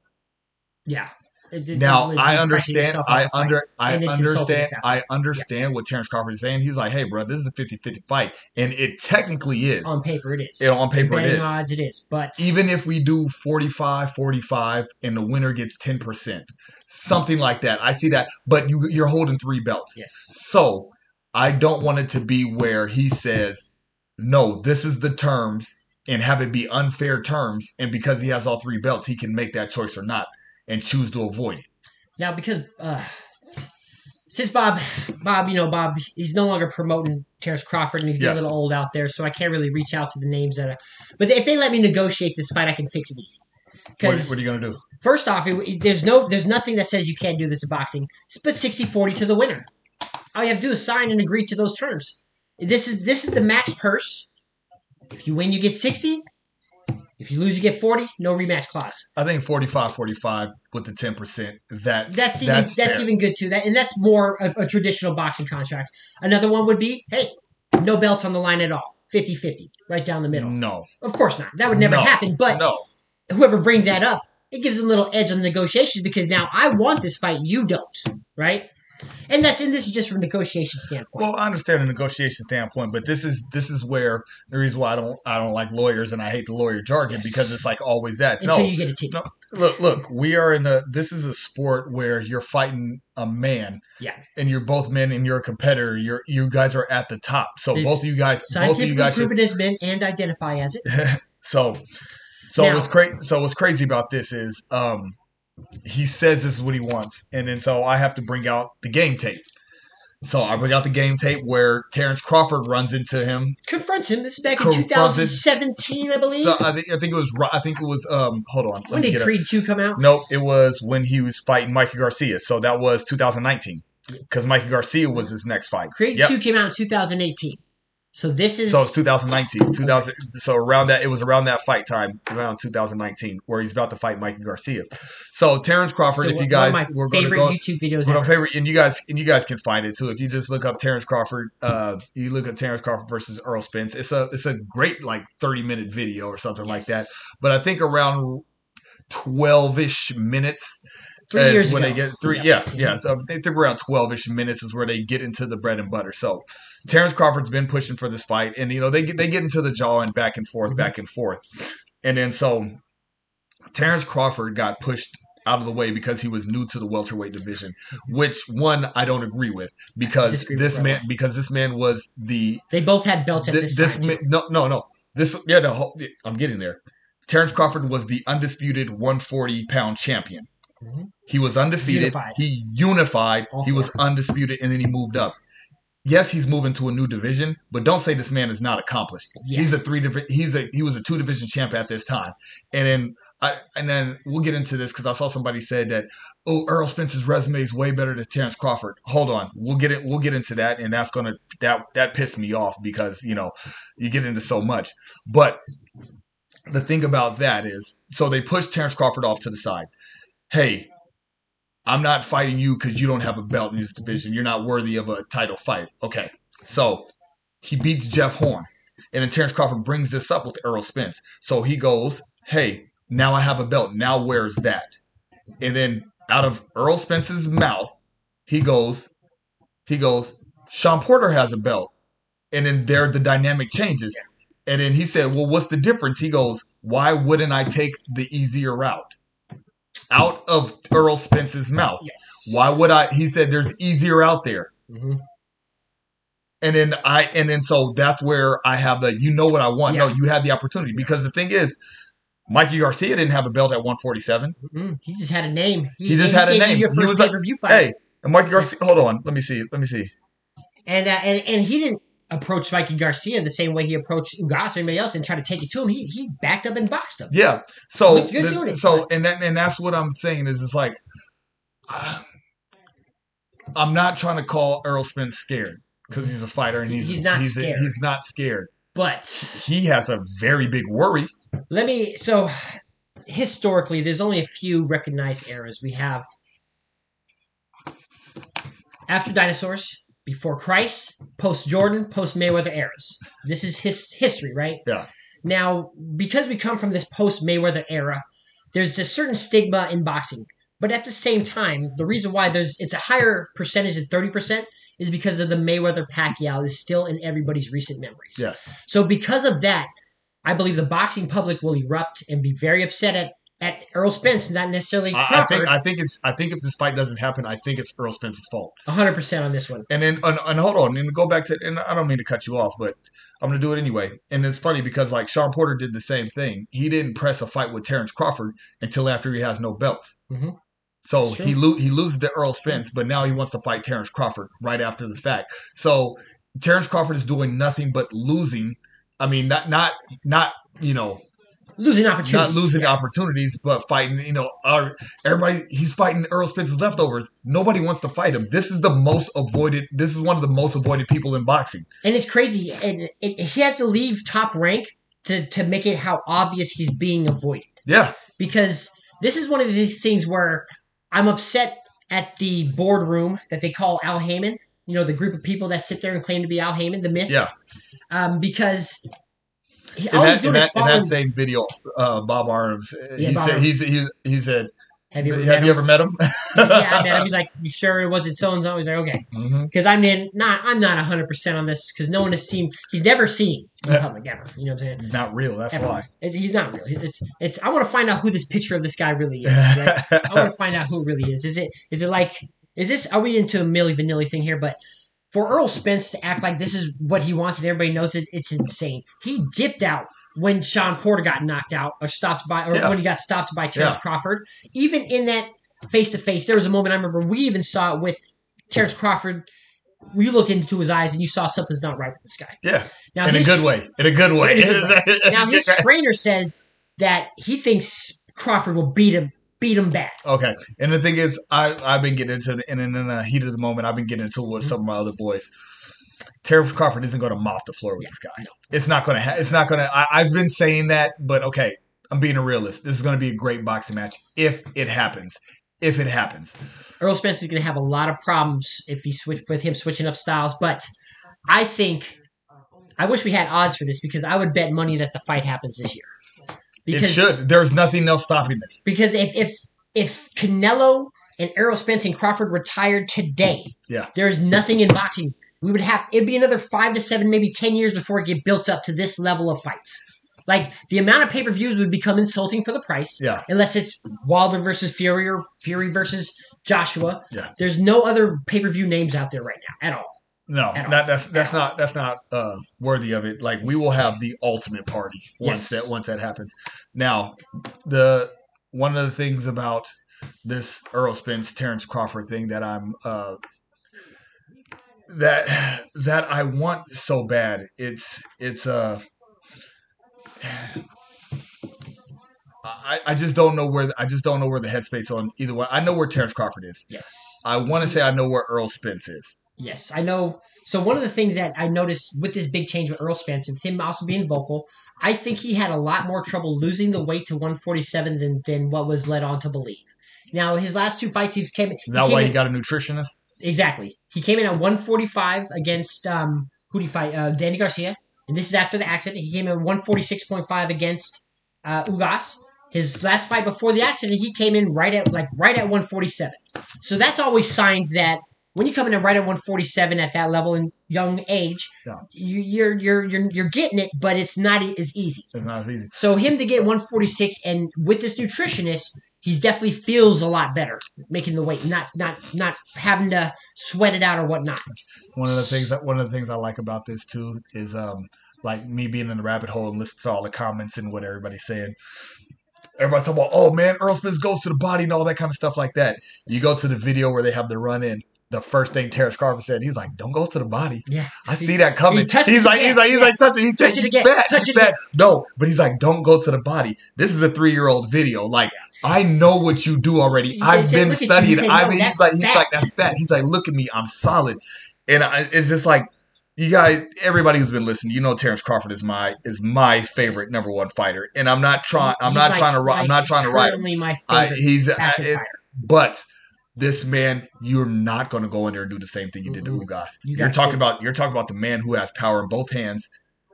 [SPEAKER 1] Yeah. It- it-
[SPEAKER 2] now
[SPEAKER 1] it-
[SPEAKER 2] I understand. I
[SPEAKER 1] of the fight.
[SPEAKER 2] under. I
[SPEAKER 1] And it's insulting
[SPEAKER 2] understand. I understand what Terrence Crawford is saying. He's like, "Hey, bro, this is a 50-50 fight," and it technically is.
[SPEAKER 1] on paper it is.
[SPEAKER 2] Yeah, on paper it is.
[SPEAKER 1] odds it is, but
[SPEAKER 2] Even if we do 45-45 and the winner gets ten percent, something like that, I see that. But you, you're holding three belts,
[SPEAKER 1] yes,
[SPEAKER 2] so I don't want it to be where he says, "No, this is the terms," and have it be unfair terms, and because he has all three belts, he can make that choice or not and choose to avoid it.
[SPEAKER 1] now because uh, since Bob, Bob, you know Bob, he's no longer promoting Terrence Crawford, and he's getting
[SPEAKER 2] Yes.
[SPEAKER 1] a little old out there, so I can't really reach out to the names that. Are, but if they let me negotiate this fight, I can fix it easy.
[SPEAKER 2] What, what are you gonna do?
[SPEAKER 1] first off, it, it- there's no, there's nothing that says you can't do this in boxing. Split 60-40 to the winner. All you have to do is sign and agree to those terms. This is this is the max purse. If you win, you get sixty. If you lose, you get forty. No rematch clause.
[SPEAKER 2] I think 45 45 with the 10%. That,
[SPEAKER 1] That's even that's,
[SPEAKER 2] fair.
[SPEAKER 1] even good too. That and that's more of a traditional boxing contract. Another one would be, hey, no belts on the line at all. 50-50, right down the middle.
[SPEAKER 2] No.
[SPEAKER 1] Of course not. That would never
[SPEAKER 2] No.
[SPEAKER 1] happen. But
[SPEAKER 2] no.
[SPEAKER 1] whoever brings that up, it gives them a little edge on the negotiations because now I want this fight, you don't, right? And that's and this is just from a negotiation standpoint.
[SPEAKER 2] Well, I understand the negotiation standpoint, but this is this is where the reason why I don't I don't like lawyers and I hate the lawyer jargon
[SPEAKER 1] Yes.
[SPEAKER 2] because it's like always that.
[SPEAKER 1] until
[SPEAKER 2] no,
[SPEAKER 1] you get a team.
[SPEAKER 2] no. look, look, we are in the this is a sport where you're fighting a man.
[SPEAKER 1] Yeah.
[SPEAKER 2] And you're both men and you're a competitor. You're you guys are at the top. So
[SPEAKER 1] It's
[SPEAKER 2] both of you guys both of
[SPEAKER 1] Scientifically
[SPEAKER 2] you guys should
[SPEAKER 1] proven as men and identify as it.
[SPEAKER 2] So, so
[SPEAKER 1] Now-
[SPEAKER 2] what's crazy? So what's crazy about this is, um, he says this is what he wants, and then so I have to bring out the game tape. So I bring out the game tape where Terrence Crawford runs into him.
[SPEAKER 1] Confronts him. This is back in 2017, I believe.
[SPEAKER 2] So I think I think it was I think it was um hold on.
[SPEAKER 1] when did. Creed 2 come out?
[SPEAKER 2] No, it was when he was fighting Mikey Garcia. So that was 2019 because Mikey Garcia was his next fight.
[SPEAKER 1] Creed
[SPEAKER 2] Yep.
[SPEAKER 1] 2 came out in 2018. So this is
[SPEAKER 2] So it's 2019, 2000. So around that, it was around that fight time, around 2019, where he's about to fight Mikey Garcia. So Terrence Crawford,
[SPEAKER 1] so
[SPEAKER 2] if you
[SPEAKER 1] one
[SPEAKER 2] guys,
[SPEAKER 1] of my
[SPEAKER 2] we're going to
[SPEAKER 1] favorite
[SPEAKER 2] go.
[SPEAKER 1] YouTube videos
[SPEAKER 2] One of my favorite, and you guys, and you guys can find it too. If you just look up Terrence Crawford, uh, you look at Terrence Crawford versus Earl Spence. It's a, it's a great like 30 minute video or something like that. But I think around 12 ish minutes
[SPEAKER 1] Three years
[SPEAKER 2] when
[SPEAKER 1] ago.
[SPEAKER 2] they get three. Yeah, yeah. So they took around twelve ish minutes is where they get into the bread and butter. So Terrence Crawford's been pushing for this fight, and you know they get they get into the jaw and back and forth,
[SPEAKER 1] Mhm.
[SPEAKER 2] back and forth, and then so Terrence Crawford got pushed out of the way because he was new to the welterweight division, which one I don't agree with because
[SPEAKER 1] with
[SPEAKER 2] this
[SPEAKER 1] Rebel.
[SPEAKER 2] man because this man was the
[SPEAKER 1] They both had belts at
[SPEAKER 2] Thi-
[SPEAKER 1] this,
[SPEAKER 2] this
[SPEAKER 1] time.
[SPEAKER 2] no no no this yeah the whole, I'm getting there. Terrence Crawford was the undisputed 140 pound champion.
[SPEAKER 1] Mhm.
[SPEAKER 2] He was undefeated.
[SPEAKER 1] Unified.
[SPEAKER 2] He unified.
[SPEAKER 1] All
[SPEAKER 2] he was undisputed, and then he moved up. Yes, he's moving to a new division, but don't say this man is not accomplished.
[SPEAKER 1] Yeah.
[SPEAKER 2] He's a three divi- He's a he was a two division champ at this time, and then I and then we'll get into this because I saw somebody said that oh Earl Spence's resume is way better than Terrence Crawford. Hold on, we'll get it. We'll get into that, and that's gonna that that pissed me off because you know you get into so much, but the thing about that is, so they pushed Terrence Crawford off to the side. Hey, I'm not fighting you because you don't have a belt in this division. You're not worthy of a title fight. Okay, so he beats Jeff Horn, and then Terrence Crawford brings this up with Errol Spence. So he goes, "Hey, now I have a belt. Now where's that?" And then out of Earl Spence's mouth, he goes, he goes, Sean Porter has a belt. And then there the dynamic changes. And then he said, Well, what's the difference? He goes, Why wouldn't I take the easier route? Out of Earl Spence's mouth.
[SPEAKER 1] Yes.
[SPEAKER 2] Why would I? He said, There's easier out there.
[SPEAKER 1] Mhm.
[SPEAKER 2] And then I, and then so that's where I have the, you know what I want. No, you had the opportunity because the thing is, Mikey Garcia didn't have a belt at 147.
[SPEAKER 1] Mhm. He just had a name.
[SPEAKER 2] He just had a
[SPEAKER 1] gave you
[SPEAKER 2] name.
[SPEAKER 1] Your
[SPEAKER 2] He
[SPEAKER 1] first
[SPEAKER 2] was like,
[SPEAKER 1] pay per view fight.
[SPEAKER 2] Hey, and Mikey Garcia, hold on. Let me see. Let me see.
[SPEAKER 1] And, uh, and and he didn't approach Mikey Garcia the same way he approached Ugas or anybody else and tried to take it to him. He he backed up and boxed him.
[SPEAKER 2] Yeah. So,
[SPEAKER 1] good
[SPEAKER 2] the-
[SPEAKER 1] doing it,
[SPEAKER 2] so, and that, and that's what I'm saying is, it's like, uh, I'm not trying to call Earl Spence scared because he's a fighter and he's
[SPEAKER 1] He's not
[SPEAKER 2] he's,
[SPEAKER 1] scared.
[SPEAKER 2] he's not scared.
[SPEAKER 1] But
[SPEAKER 2] He has a very big worry.
[SPEAKER 1] let me so historically there's only a few recognized eras. We have after dinosaurs, before Christ, post Jordan, post Mayweather eras. This is his history, right?
[SPEAKER 2] Yeah.
[SPEAKER 1] Now, because we come from this post Mayweather era, there's a certain stigma in boxing. But at the same time, the reason why there's it's a higher percentage than 30% is because of the Mayweather Pacquiao is still in everybody's recent memories.
[SPEAKER 2] Yes.
[SPEAKER 1] So because of that, I believe the boxing public will erupt and be very upset at, at Earl Spence, not necessarily
[SPEAKER 2] I, I think I think it's I think if this fight doesn't happen, I think it's Earl Spence's fault.
[SPEAKER 1] 100% on this one.
[SPEAKER 2] And then and, and hold on, and go back to and I don't mean to cut you off, but I'm gonna do it anyway. And it's funny because like Sean Porter did the same thing. He didn't press a fight with Terrence Crawford until after he has no belts.
[SPEAKER 1] Mhm.
[SPEAKER 2] So he lo- he loses to Earl Spence, but now he wants to fight Terrence Crawford right after the fact. So Terrence Crawford is doing nothing but losing. I mean, not not not you know
[SPEAKER 1] Losing opportunities.
[SPEAKER 2] not losing
[SPEAKER 1] Yeah.
[SPEAKER 2] opportunities, but fighting. You know, our, everybody he's fighting Earl Spence's leftovers. Nobody wants to fight him. This is the most avoided. This is one of the most avoided people in boxing.
[SPEAKER 1] And it's crazy. And it, he had to leave top rank to, to make it how obvious he's being avoided.
[SPEAKER 2] Yeah,
[SPEAKER 1] Because this is one of these things where I'm upset at the boardroom that they call Al Haymon. You know, the group of people that sit there and claim to be Al Haymon, the myth.
[SPEAKER 2] yeah.
[SPEAKER 1] Um, because he,
[SPEAKER 2] In that, in, that, in that same video, uh, Bob Arum, uh,
[SPEAKER 1] Yeah,
[SPEAKER 2] he
[SPEAKER 1] Bob
[SPEAKER 2] said
[SPEAKER 1] Arms.
[SPEAKER 2] he's, he, he said,
[SPEAKER 1] have you ever
[SPEAKER 2] "Have
[SPEAKER 1] met
[SPEAKER 2] you
[SPEAKER 1] him?
[SPEAKER 2] ever met him?"
[SPEAKER 1] yeah, I met him. He's like, "You sure it wasn't so and so?" He's like, "Okay,"
[SPEAKER 2] Mhm.
[SPEAKER 1] because I'm in. Not, I'm not 100 percent on this because no one has seen. He's never seen in public ever. You know what I'm saying?
[SPEAKER 2] He's not real. That's
[SPEAKER 1] Ever.
[SPEAKER 2] why.
[SPEAKER 1] It's, he's not real. It's it's. I want to find out who this picture of this guy really is. Right? I want to find out who it really is. Is it is it like is this? Are we into a Milli Vanilli thing here? But for Earl Spence to act like this is what he wants and everybody knows it, it's insane. He dipped out when Sean Porter got knocked out or stopped by, or
[SPEAKER 2] Yeah.
[SPEAKER 1] when he got stopped by Terrence
[SPEAKER 2] Yeah.
[SPEAKER 1] Crawford. Even in that face to face, there was a moment I remember we even saw it with Terrence Crawford. You look into his eyes and you saw something's not right with this guy.
[SPEAKER 2] yeah,
[SPEAKER 1] Now
[SPEAKER 2] in a good way. In a good way.
[SPEAKER 1] A good Now his trainer says that he thinks Crawford will beat him, beat him back.
[SPEAKER 2] Okay, and the thing is, I I've been getting into, the, and in the heat of the moment, I've been getting into it with some of my other boys. Terrence Crawford isn't going to mop the floor with this guy. It's not going to. Ha- it's not going to. I've been saying that, but okay, I'm being a realist. This is going to be a great boxing match if it happens. If it happens,
[SPEAKER 1] Earl Spence is going to have a lot of problems if he switch with him switching up styles. But I think I wish we had odds for this because I would bet money that the fight happens this year.
[SPEAKER 2] It should. There's nothing else stopping this.
[SPEAKER 1] Because if if if Canelo and Errol Spence and Crawford retired today,
[SPEAKER 2] Yeah.
[SPEAKER 1] there's nothing in boxing. We would have it'd be another five to seven, maybe ten years before it get built up to this level of fights. Like the amount of pay per views would become insulting for the price.
[SPEAKER 2] Yeah.
[SPEAKER 1] Unless it's Wilder versus Fury or Fury versus Joshua.
[SPEAKER 2] Yeah.
[SPEAKER 1] There's no other pay per view names out there right now at all.
[SPEAKER 2] No, not, that's that's not that's not uh, worthy of it. Like we will have the ultimate party once
[SPEAKER 1] Yes.
[SPEAKER 2] that once that happens. Now, the one of the things about this Earl Spence Terrence Crawford thing that I'm uh, that that I want so bad. It's it's uh I, I just don't know where the, I just don't know where the headspace on either one. I know where Terrence Crawford is.
[SPEAKER 1] Yes.
[SPEAKER 2] I want to say I know where Earl Spence is.
[SPEAKER 1] Yes, I know. So one of the things that I noticed with this big change with Earl Spence and him also being vocal, I think he had a lot more trouble losing the weight to 147 than than what was led on to believe. Now his last two fights, he came.
[SPEAKER 2] Is that
[SPEAKER 1] came
[SPEAKER 2] why
[SPEAKER 1] in,
[SPEAKER 2] he got a nutritionist?
[SPEAKER 1] exactly? He came in at 145 against um, who did he fight? Uh, Danny Garcia, and this is after the accident. He came in 146.5 against uh, Ugas. His last fight before the accident, he came in right at like right at 147. So that's always signs that when you come in at right at 147 at that level in young age,
[SPEAKER 2] Yeah.
[SPEAKER 1] you, you're you're you're you're getting it, but it's not as easy.
[SPEAKER 2] It's not as easy.
[SPEAKER 1] So him to get 146 and with this nutritionist, he's definitely feels a lot better making the weight, not not not having to sweat it out or whatnot.
[SPEAKER 2] One of the things that one of the things I like about this too is um like me being in the rabbit hole and listening to all the comments and what everybody's saying. Everybody's talking about, oh man, Earl Spence goes to the body and all that kind of stuff like that. You go to the video where they have the run in. The first thing Terrence Crawford said, he's like, "Don't go to the body."
[SPEAKER 1] Yeah,
[SPEAKER 2] I see that coming.
[SPEAKER 1] He
[SPEAKER 2] He's like, he's like, he's
[SPEAKER 1] Yeah.
[SPEAKER 2] like, touching. He's
[SPEAKER 1] Touch it again.
[SPEAKER 2] Bad.
[SPEAKER 1] Touch it.
[SPEAKER 2] No, but he's like, don't go to the body. This is a three year old video. Like, I know what you do already.
[SPEAKER 1] He
[SPEAKER 2] I've
[SPEAKER 1] said,
[SPEAKER 2] been
[SPEAKER 1] "Look at you."
[SPEAKER 2] Studying.
[SPEAKER 1] said,
[SPEAKER 2] I
[SPEAKER 1] "No,
[SPEAKER 2] mean, he's like, he's
[SPEAKER 1] fat."
[SPEAKER 2] like, that's fat. He's like, look at me, I'm solid. And I, it's just like, you guys, everybody who's been listening, you know, Terrence Crawford is my is my favorite number one fighter, and I'm not trying. I'm
[SPEAKER 1] He's
[SPEAKER 2] not trying to. I'm not trying to write him.
[SPEAKER 1] My
[SPEAKER 2] I,
[SPEAKER 1] favorite
[SPEAKER 2] he's, I, it-
[SPEAKER 1] fighter.
[SPEAKER 2] but this man, you're not going to go in there and do the same thing you did to
[SPEAKER 1] Mhm.
[SPEAKER 2] Ugas.
[SPEAKER 1] You
[SPEAKER 2] You're talking about you're talking about the man who has power in both hands,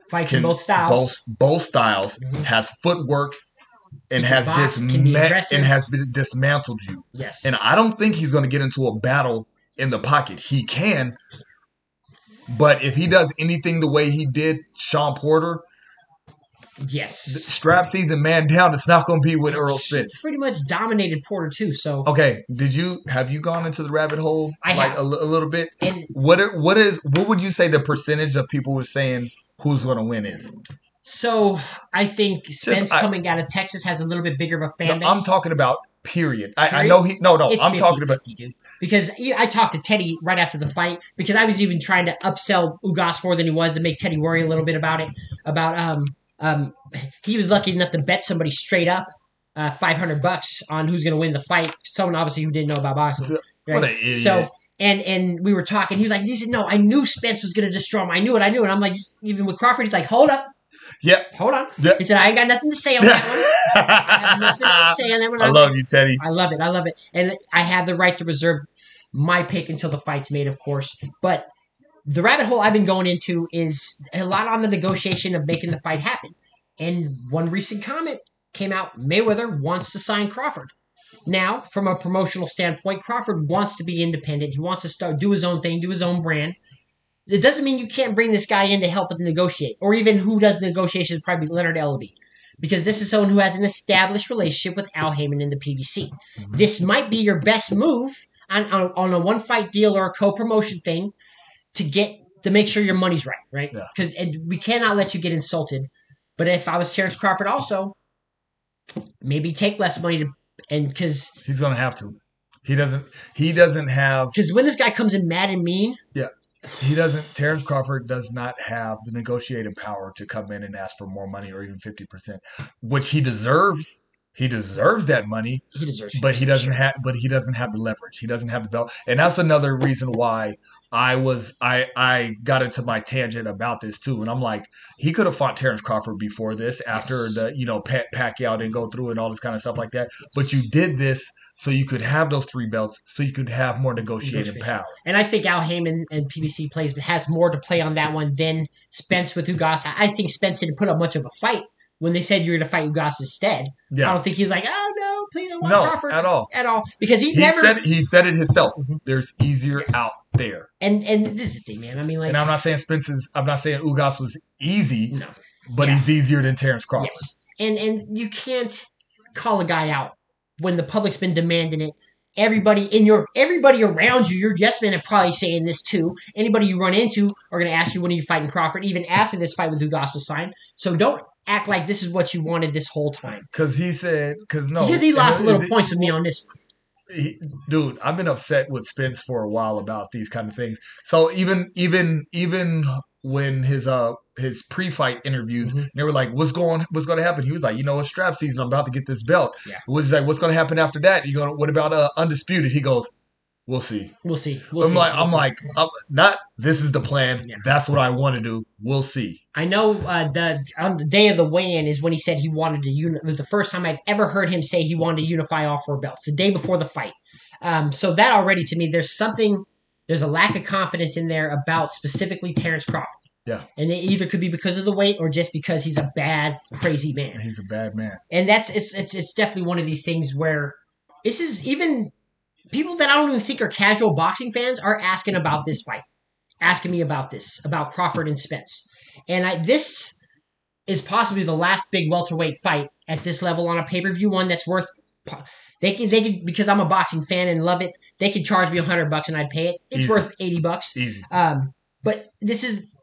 [SPEAKER 1] Fights in both styles.
[SPEAKER 2] both both styles,
[SPEAKER 1] Mhm.
[SPEAKER 2] has footwork, and
[SPEAKER 1] He
[SPEAKER 2] has disma- and has been dismantled you.
[SPEAKER 1] Yes.
[SPEAKER 2] And I don't think he's going to get into a battle in the pocket. He can, but if he does anything the way he did Sean Porter,
[SPEAKER 1] yes.
[SPEAKER 2] strap season man down, it's not going to be with Earl Spence.
[SPEAKER 1] Pretty much dominated Porter too. So
[SPEAKER 2] Okay, did you have you gone into the rabbit hole
[SPEAKER 1] I
[SPEAKER 2] like
[SPEAKER 1] have.
[SPEAKER 2] a, a little bit?
[SPEAKER 1] and
[SPEAKER 2] What are, what is what would you say the percentage of people were saying who's going to win is?
[SPEAKER 1] so I think Spence
[SPEAKER 2] I-
[SPEAKER 1] coming out of Texas has a little bit bigger of a fan
[SPEAKER 2] No,
[SPEAKER 1] base.
[SPEAKER 2] I'm talking about period. I, I know he no no.
[SPEAKER 1] It's
[SPEAKER 2] I'm
[SPEAKER 1] 50,
[SPEAKER 2] talking about
[SPEAKER 1] 50, dude. Because I talked to Teddy right after the fight because I was even trying to upsell Ugas more than he was to make Teddy worry a little bit about it. About um um he was lucky enough to bet somebody straight up uh, five hundred bucks on who's going to win the fight. Someone obviously who didn't know about boxing.
[SPEAKER 2] what an idiot.
[SPEAKER 1] So and and we were talking. He was like, he said, no, I knew Spence was going to destroy him. I knew it. I knew it. I'm like, even with Crawford, he's like, hold up,
[SPEAKER 2] yep.
[SPEAKER 1] hold on.
[SPEAKER 2] Yep.
[SPEAKER 1] He said, I ain't got nothing to say on that one. I have nothing to say on that one.
[SPEAKER 2] I love you, Teddy.
[SPEAKER 1] I love it. I love it. And I have the right to reserve my pick until the fight's made, of course. But the rabbit hole I've been going into is a lot on the negotiation of making the fight happen. And one recent comment came out Mayweather wants to sign Crawford. Now, from a promotional standpoint, Crawford wants to be independent. He wants to start do his own thing, do his own brand. It doesn't mean you can't bring this guy in to help with the negotiate, or even who does the negotiations, probably Leonard Ellerbe, because this is someone who has an established relationship with Al Haymon in the PBC. Mm-hmm. This might be your best move on, on, on a one fight deal or a co promotion thing to get to make sure your money's right, right?
[SPEAKER 2] Yeah.
[SPEAKER 1] Because we cannot let you get insulted. But if I was Terrence Crawford, also maybe take less money to and because
[SPEAKER 2] He's gonna have to. He doesn't. He doesn't have.
[SPEAKER 1] because when this guy comes in mad and mean, Yeah,
[SPEAKER 2] He doesn't. Terrence Crawford does not have the negotiating power to come in and ask for more money or even fifty percent, which he deserves. He deserves that money,
[SPEAKER 1] he deserves.
[SPEAKER 2] but he doesn't
[SPEAKER 1] Sure.
[SPEAKER 2] have. But he doesn't have the leverage. He doesn't have the belt, and that's another reason why I was. I I got into my tangent about this too, and I'm like, he could have fought Terrence Crawford before this, after
[SPEAKER 1] Yes.
[SPEAKER 2] the you know Pat Pacquiao didn't go through and all this kind of stuff like that. But you did this so you could have those three belts, so you could have more negotiating power.
[SPEAKER 1] And I think Al Haymon and PBC plays has more to play on that one than Spence with Ugas. I think Spence didn't put up much of a fight when they said you were going to fight Ugas instead. I don't think he was like, oh no, please don't want
[SPEAKER 2] no,
[SPEAKER 1] Crawford
[SPEAKER 2] at all.
[SPEAKER 1] at all because he,
[SPEAKER 2] He
[SPEAKER 1] never.
[SPEAKER 2] said he said it himself.
[SPEAKER 1] Mhm.
[SPEAKER 2] There's easier out there,
[SPEAKER 1] and and this is the thing, man. I mean, like,
[SPEAKER 2] and I'm not saying Spence's. I'm not saying Ugas was easy,
[SPEAKER 1] no,
[SPEAKER 2] but
[SPEAKER 1] Yeah.
[SPEAKER 2] he's easier than Terrence Crawford.
[SPEAKER 1] yes, and and you can't call a guy out when the public's been demanding it. Everybody in your everybody around you, your yes men are probably saying this too. Anybody you run into are going to ask you when are you fighting Crawford, even after this fight with Ugas was signed. So don't act like this is what you wanted this whole time.
[SPEAKER 2] Because he said, because no,
[SPEAKER 1] because he lost a little
[SPEAKER 2] it-
[SPEAKER 1] points with me on this one.
[SPEAKER 2] he, dude, I've been upset with Spence for a while about these kind of things. So even even even when his uh his pre-fight interviews,
[SPEAKER 1] Mhm.
[SPEAKER 2] they were like, "What's going What's going to happen?" He was like, "You know, it's strap season. I'm about to get this belt."
[SPEAKER 1] Yeah.
[SPEAKER 2] Was like, "What's going to happen after that?" You going, "What about uh, undisputed?" He goes, We'll see.
[SPEAKER 1] We'll see. We'll
[SPEAKER 2] I'm
[SPEAKER 1] see.
[SPEAKER 2] like,
[SPEAKER 1] We'll
[SPEAKER 2] I'm
[SPEAKER 1] see.
[SPEAKER 2] like, I'm, not. This is the plan.
[SPEAKER 1] Yeah.
[SPEAKER 2] That's what I want to do. We'll see.
[SPEAKER 1] I know uh, the on the day of the weigh-in is when he said he wanted to. Uni- it was the first time I've ever heard him say he wanted to unify all four belts. The day before the fight. Um, so that already to me, there's something. There's a lack of confidence in there about specifically Terrence Crawford.
[SPEAKER 2] Yeah.
[SPEAKER 1] And it either could be because of the weight or just because he's a bad, crazy man.
[SPEAKER 2] He's a bad man.
[SPEAKER 1] And that's it's it's it's definitely one of these things where this is even people that I don't even think are casual boxing fans are asking about this fight, asking me about this about Crawford and Spence, and I, this is possibly the last big welterweight fight at this level on a pay per view one that's worth. They can they can because I'm a boxing fan and love it. They could charge me hundred bucks and I'd pay it. It's
[SPEAKER 2] Easy.
[SPEAKER 1] worth eighty bucks.
[SPEAKER 2] Easy.
[SPEAKER 1] Um, but this is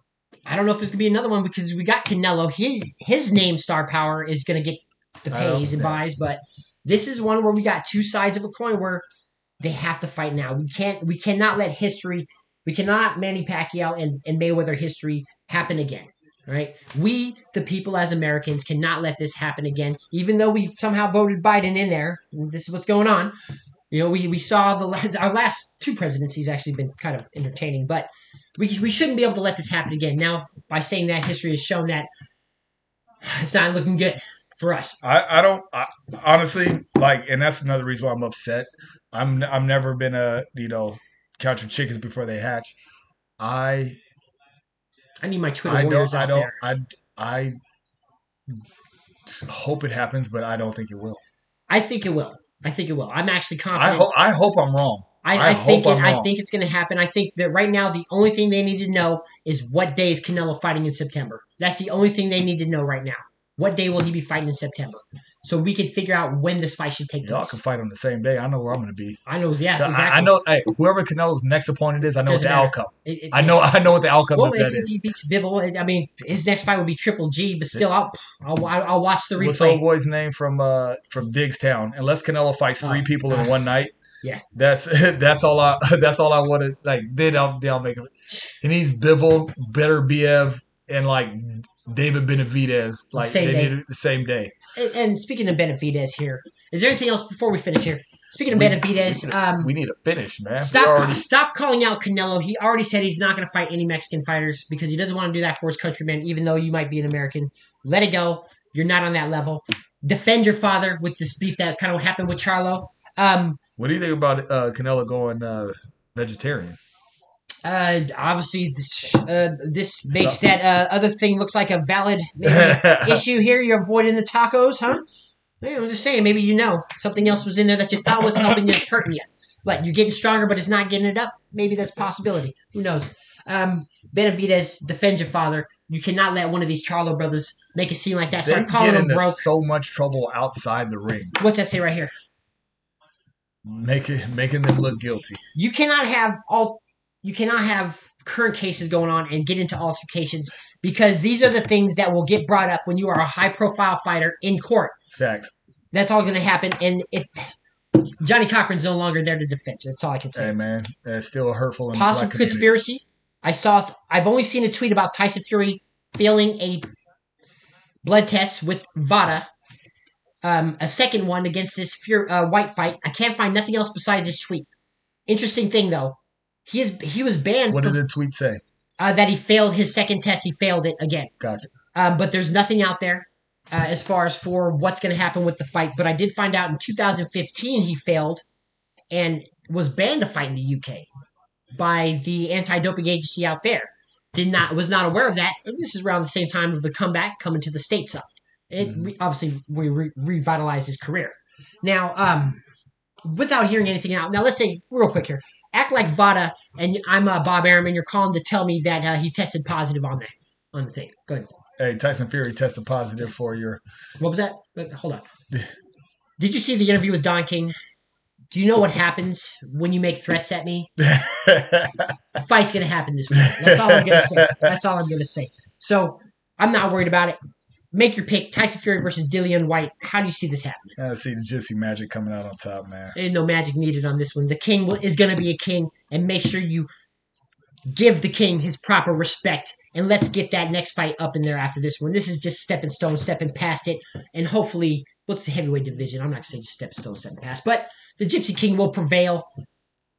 [SPEAKER 1] I don't know if there's gonna be another one because we got Canelo. His his name star power is gonna get the pays and buys, but this is one where we got two sides of a coin where they have to fight now. We can't we cannot let history we cannot Manny Pacquiao and, and Mayweather history happen again. Right? We, the people as Americans, cannot let this happen again. Even though we somehow voted Biden in there, this is what's going on. You know, we, we saw the last, our last two presidencies actually been kind of entertaining, but we, we shouldn't be able to let this happen again. Now, by saying that, history has shown that it's not looking good for us.
[SPEAKER 2] I, I don't I, honestly like, and that's another reason why I'm upset. I'm I'm never been a you know count your chickens before they hatch. I
[SPEAKER 1] I need my Twitter
[SPEAKER 2] I
[SPEAKER 1] warriors
[SPEAKER 2] don't I
[SPEAKER 1] out
[SPEAKER 2] don't
[SPEAKER 1] there.
[SPEAKER 2] I I hope it happens, but I don't think it will.
[SPEAKER 1] I think it will. I think it will. I'm actually confident.
[SPEAKER 2] I hope I hope I'm wrong.
[SPEAKER 1] I,
[SPEAKER 2] I
[SPEAKER 1] I, think it, I think it's going to happen. I think that right now the only thing they need to know is what day is Canelo fighting in September. That's the only thing they need to know right now. What day will he be fighting in September? So we can figure out when this fight should take
[SPEAKER 2] Y'all
[SPEAKER 1] place.
[SPEAKER 2] can fight on the same day. I know where I'm going to be.
[SPEAKER 1] I know, yeah, exactly.
[SPEAKER 2] I, know. Hey, whoever Canelo's next opponent is, I know what
[SPEAKER 1] Doesn't
[SPEAKER 2] the
[SPEAKER 1] matter.
[SPEAKER 2] outcome.
[SPEAKER 1] It- it-
[SPEAKER 2] I know. I know what the outcome
[SPEAKER 1] Well,
[SPEAKER 2] of that
[SPEAKER 1] if
[SPEAKER 2] is.
[SPEAKER 1] he beats Bivol, I mean, his next fight will be Triple G, but still, I'll I'll, I'll watch the
[SPEAKER 2] What's
[SPEAKER 1] replay.
[SPEAKER 2] old boy's name from uh from Diggstown? Unless Canelo fights three
[SPEAKER 1] Oh,
[SPEAKER 2] people in
[SPEAKER 1] uh,
[SPEAKER 2] one night.
[SPEAKER 1] Yeah.
[SPEAKER 2] That's that's all I that's all I wanted. Like then I'll then I'll make it. He needs Bivol, Beterbiev, and like David Benavidez. Like
[SPEAKER 1] Same
[SPEAKER 2] they
[SPEAKER 1] day.
[SPEAKER 2] need it the same day.
[SPEAKER 1] And, and speaking of Benavidez here, is there anything else before we finish here? Speaking of
[SPEAKER 2] We-
[SPEAKER 1] Benavidez, um,
[SPEAKER 2] We need a finish, man.
[SPEAKER 1] Stop!
[SPEAKER 2] already-
[SPEAKER 1] Stop calling out Canelo. He already said he's not going to fight any Mexican fighters because he doesn't want to do that for his countrymen. Even though you might be an American, let it go. You're not on that level. Defend your father with this beef that kind of happened with Charlo. Um,
[SPEAKER 2] What do you think about uh, Canelo going uh, vegetarian?
[SPEAKER 1] uh, obviously, this, uh, this makes that uh, other thing looks like a valid issue here. You're avoiding the tacos, huh? Yeah, I'm just saying, maybe you know something else was in there that you thought was helping you, hurting you. But you're getting stronger, but it's not getting it up. Maybe that's a possibility. Who knows? Um, Benavidez, defend your father. You cannot let one of these Charlo brothers make a scene like that. Start calling him broke.
[SPEAKER 2] so much trouble outside the ring,
[SPEAKER 1] What's that say right here?
[SPEAKER 2] Making making them look guilty.
[SPEAKER 1] You cannot have all. You cannot have current cases going on and get into altercations because these are the things that will get brought up when you are a high-profile fighter in court.
[SPEAKER 2] Facts.
[SPEAKER 1] That's all going to happen. And if Johnnie Cochran's no longer there to defend, that's all I can say.
[SPEAKER 2] Hey man, that's still hurtful.
[SPEAKER 1] Possible
[SPEAKER 2] black
[SPEAKER 1] conspiracy. I saw. I've only seen a tweet about Tyson Fury failing a blood test with Vada. Um, a second one against this Fury, uh, Whyte fight. I can't find nothing else besides this tweet. Interesting thing though, he is he was banned
[SPEAKER 2] What
[SPEAKER 1] from,
[SPEAKER 2] did the tweet say?
[SPEAKER 1] uh, that he failed his second test. He failed it again.
[SPEAKER 2] Gotcha.
[SPEAKER 1] Um, but there's nothing out there uh, as far as for what's going to happen with the fight. But I did find out in 2015 he failed and was banned to fight in the UK by the anti-doping agency out there. Did not was not aware of that. This is around the same time of the comeback coming to the stateside. It re- obviously we re- revitalized his career. Now, um, without hearing anything out, now let's say real quick here. Act like Vada and I'm uh, Bob Arum. You're calling to tell me that uh, he tested positive on that on the thing. Go ahead.
[SPEAKER 2] Hey, Tyson Fury tested positive for your.
[SPEAKER 1] What was that? Wait, hold on. Did you see the interview with Don King? Do you know what happens when you make threats at me? A fight's gonna happen this week. That's all I'm gonna say. That's all I'm gonna say. So I'm not worried about it. Make your pick: Tyson Fury versus Dillian Whyte. How do you see this happening?
[SPEAKER 2] I see the Gypsy Magic coming out on top, man.
[SPEAKER 1] No magic needed on this one. The king will- is gonna be a king, and make sure you give the king his proper respect. And let's get that next fight up in there after this one. This is just stepping stone, stepping past it, and hopefully, what's the heavyweight division? I'm not saying just stepping stone, stepping past, but the Gypsy King will prevail.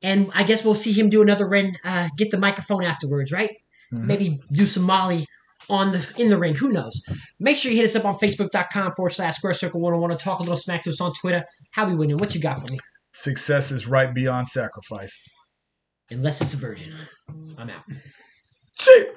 [SPEAKER 1] and I guess we'll see him do another ring. Uh, get the microphone afterwards, right?
[SPEAKER 2] Mhm.
[SPEAKER 1] Maybe do some Molly on the in the ring. Who knows? Make sure you hit us up on Facebook.com forward slash Square Circle 101 and talk a little smack to us on Twitter. How we winning? What you got for me?
[SPEAKER 2] Success is right beyond sacrifice.
[SPEAKER 1] Unless it's a virgin. I'm out.
[SPEAKER 2] Cheap.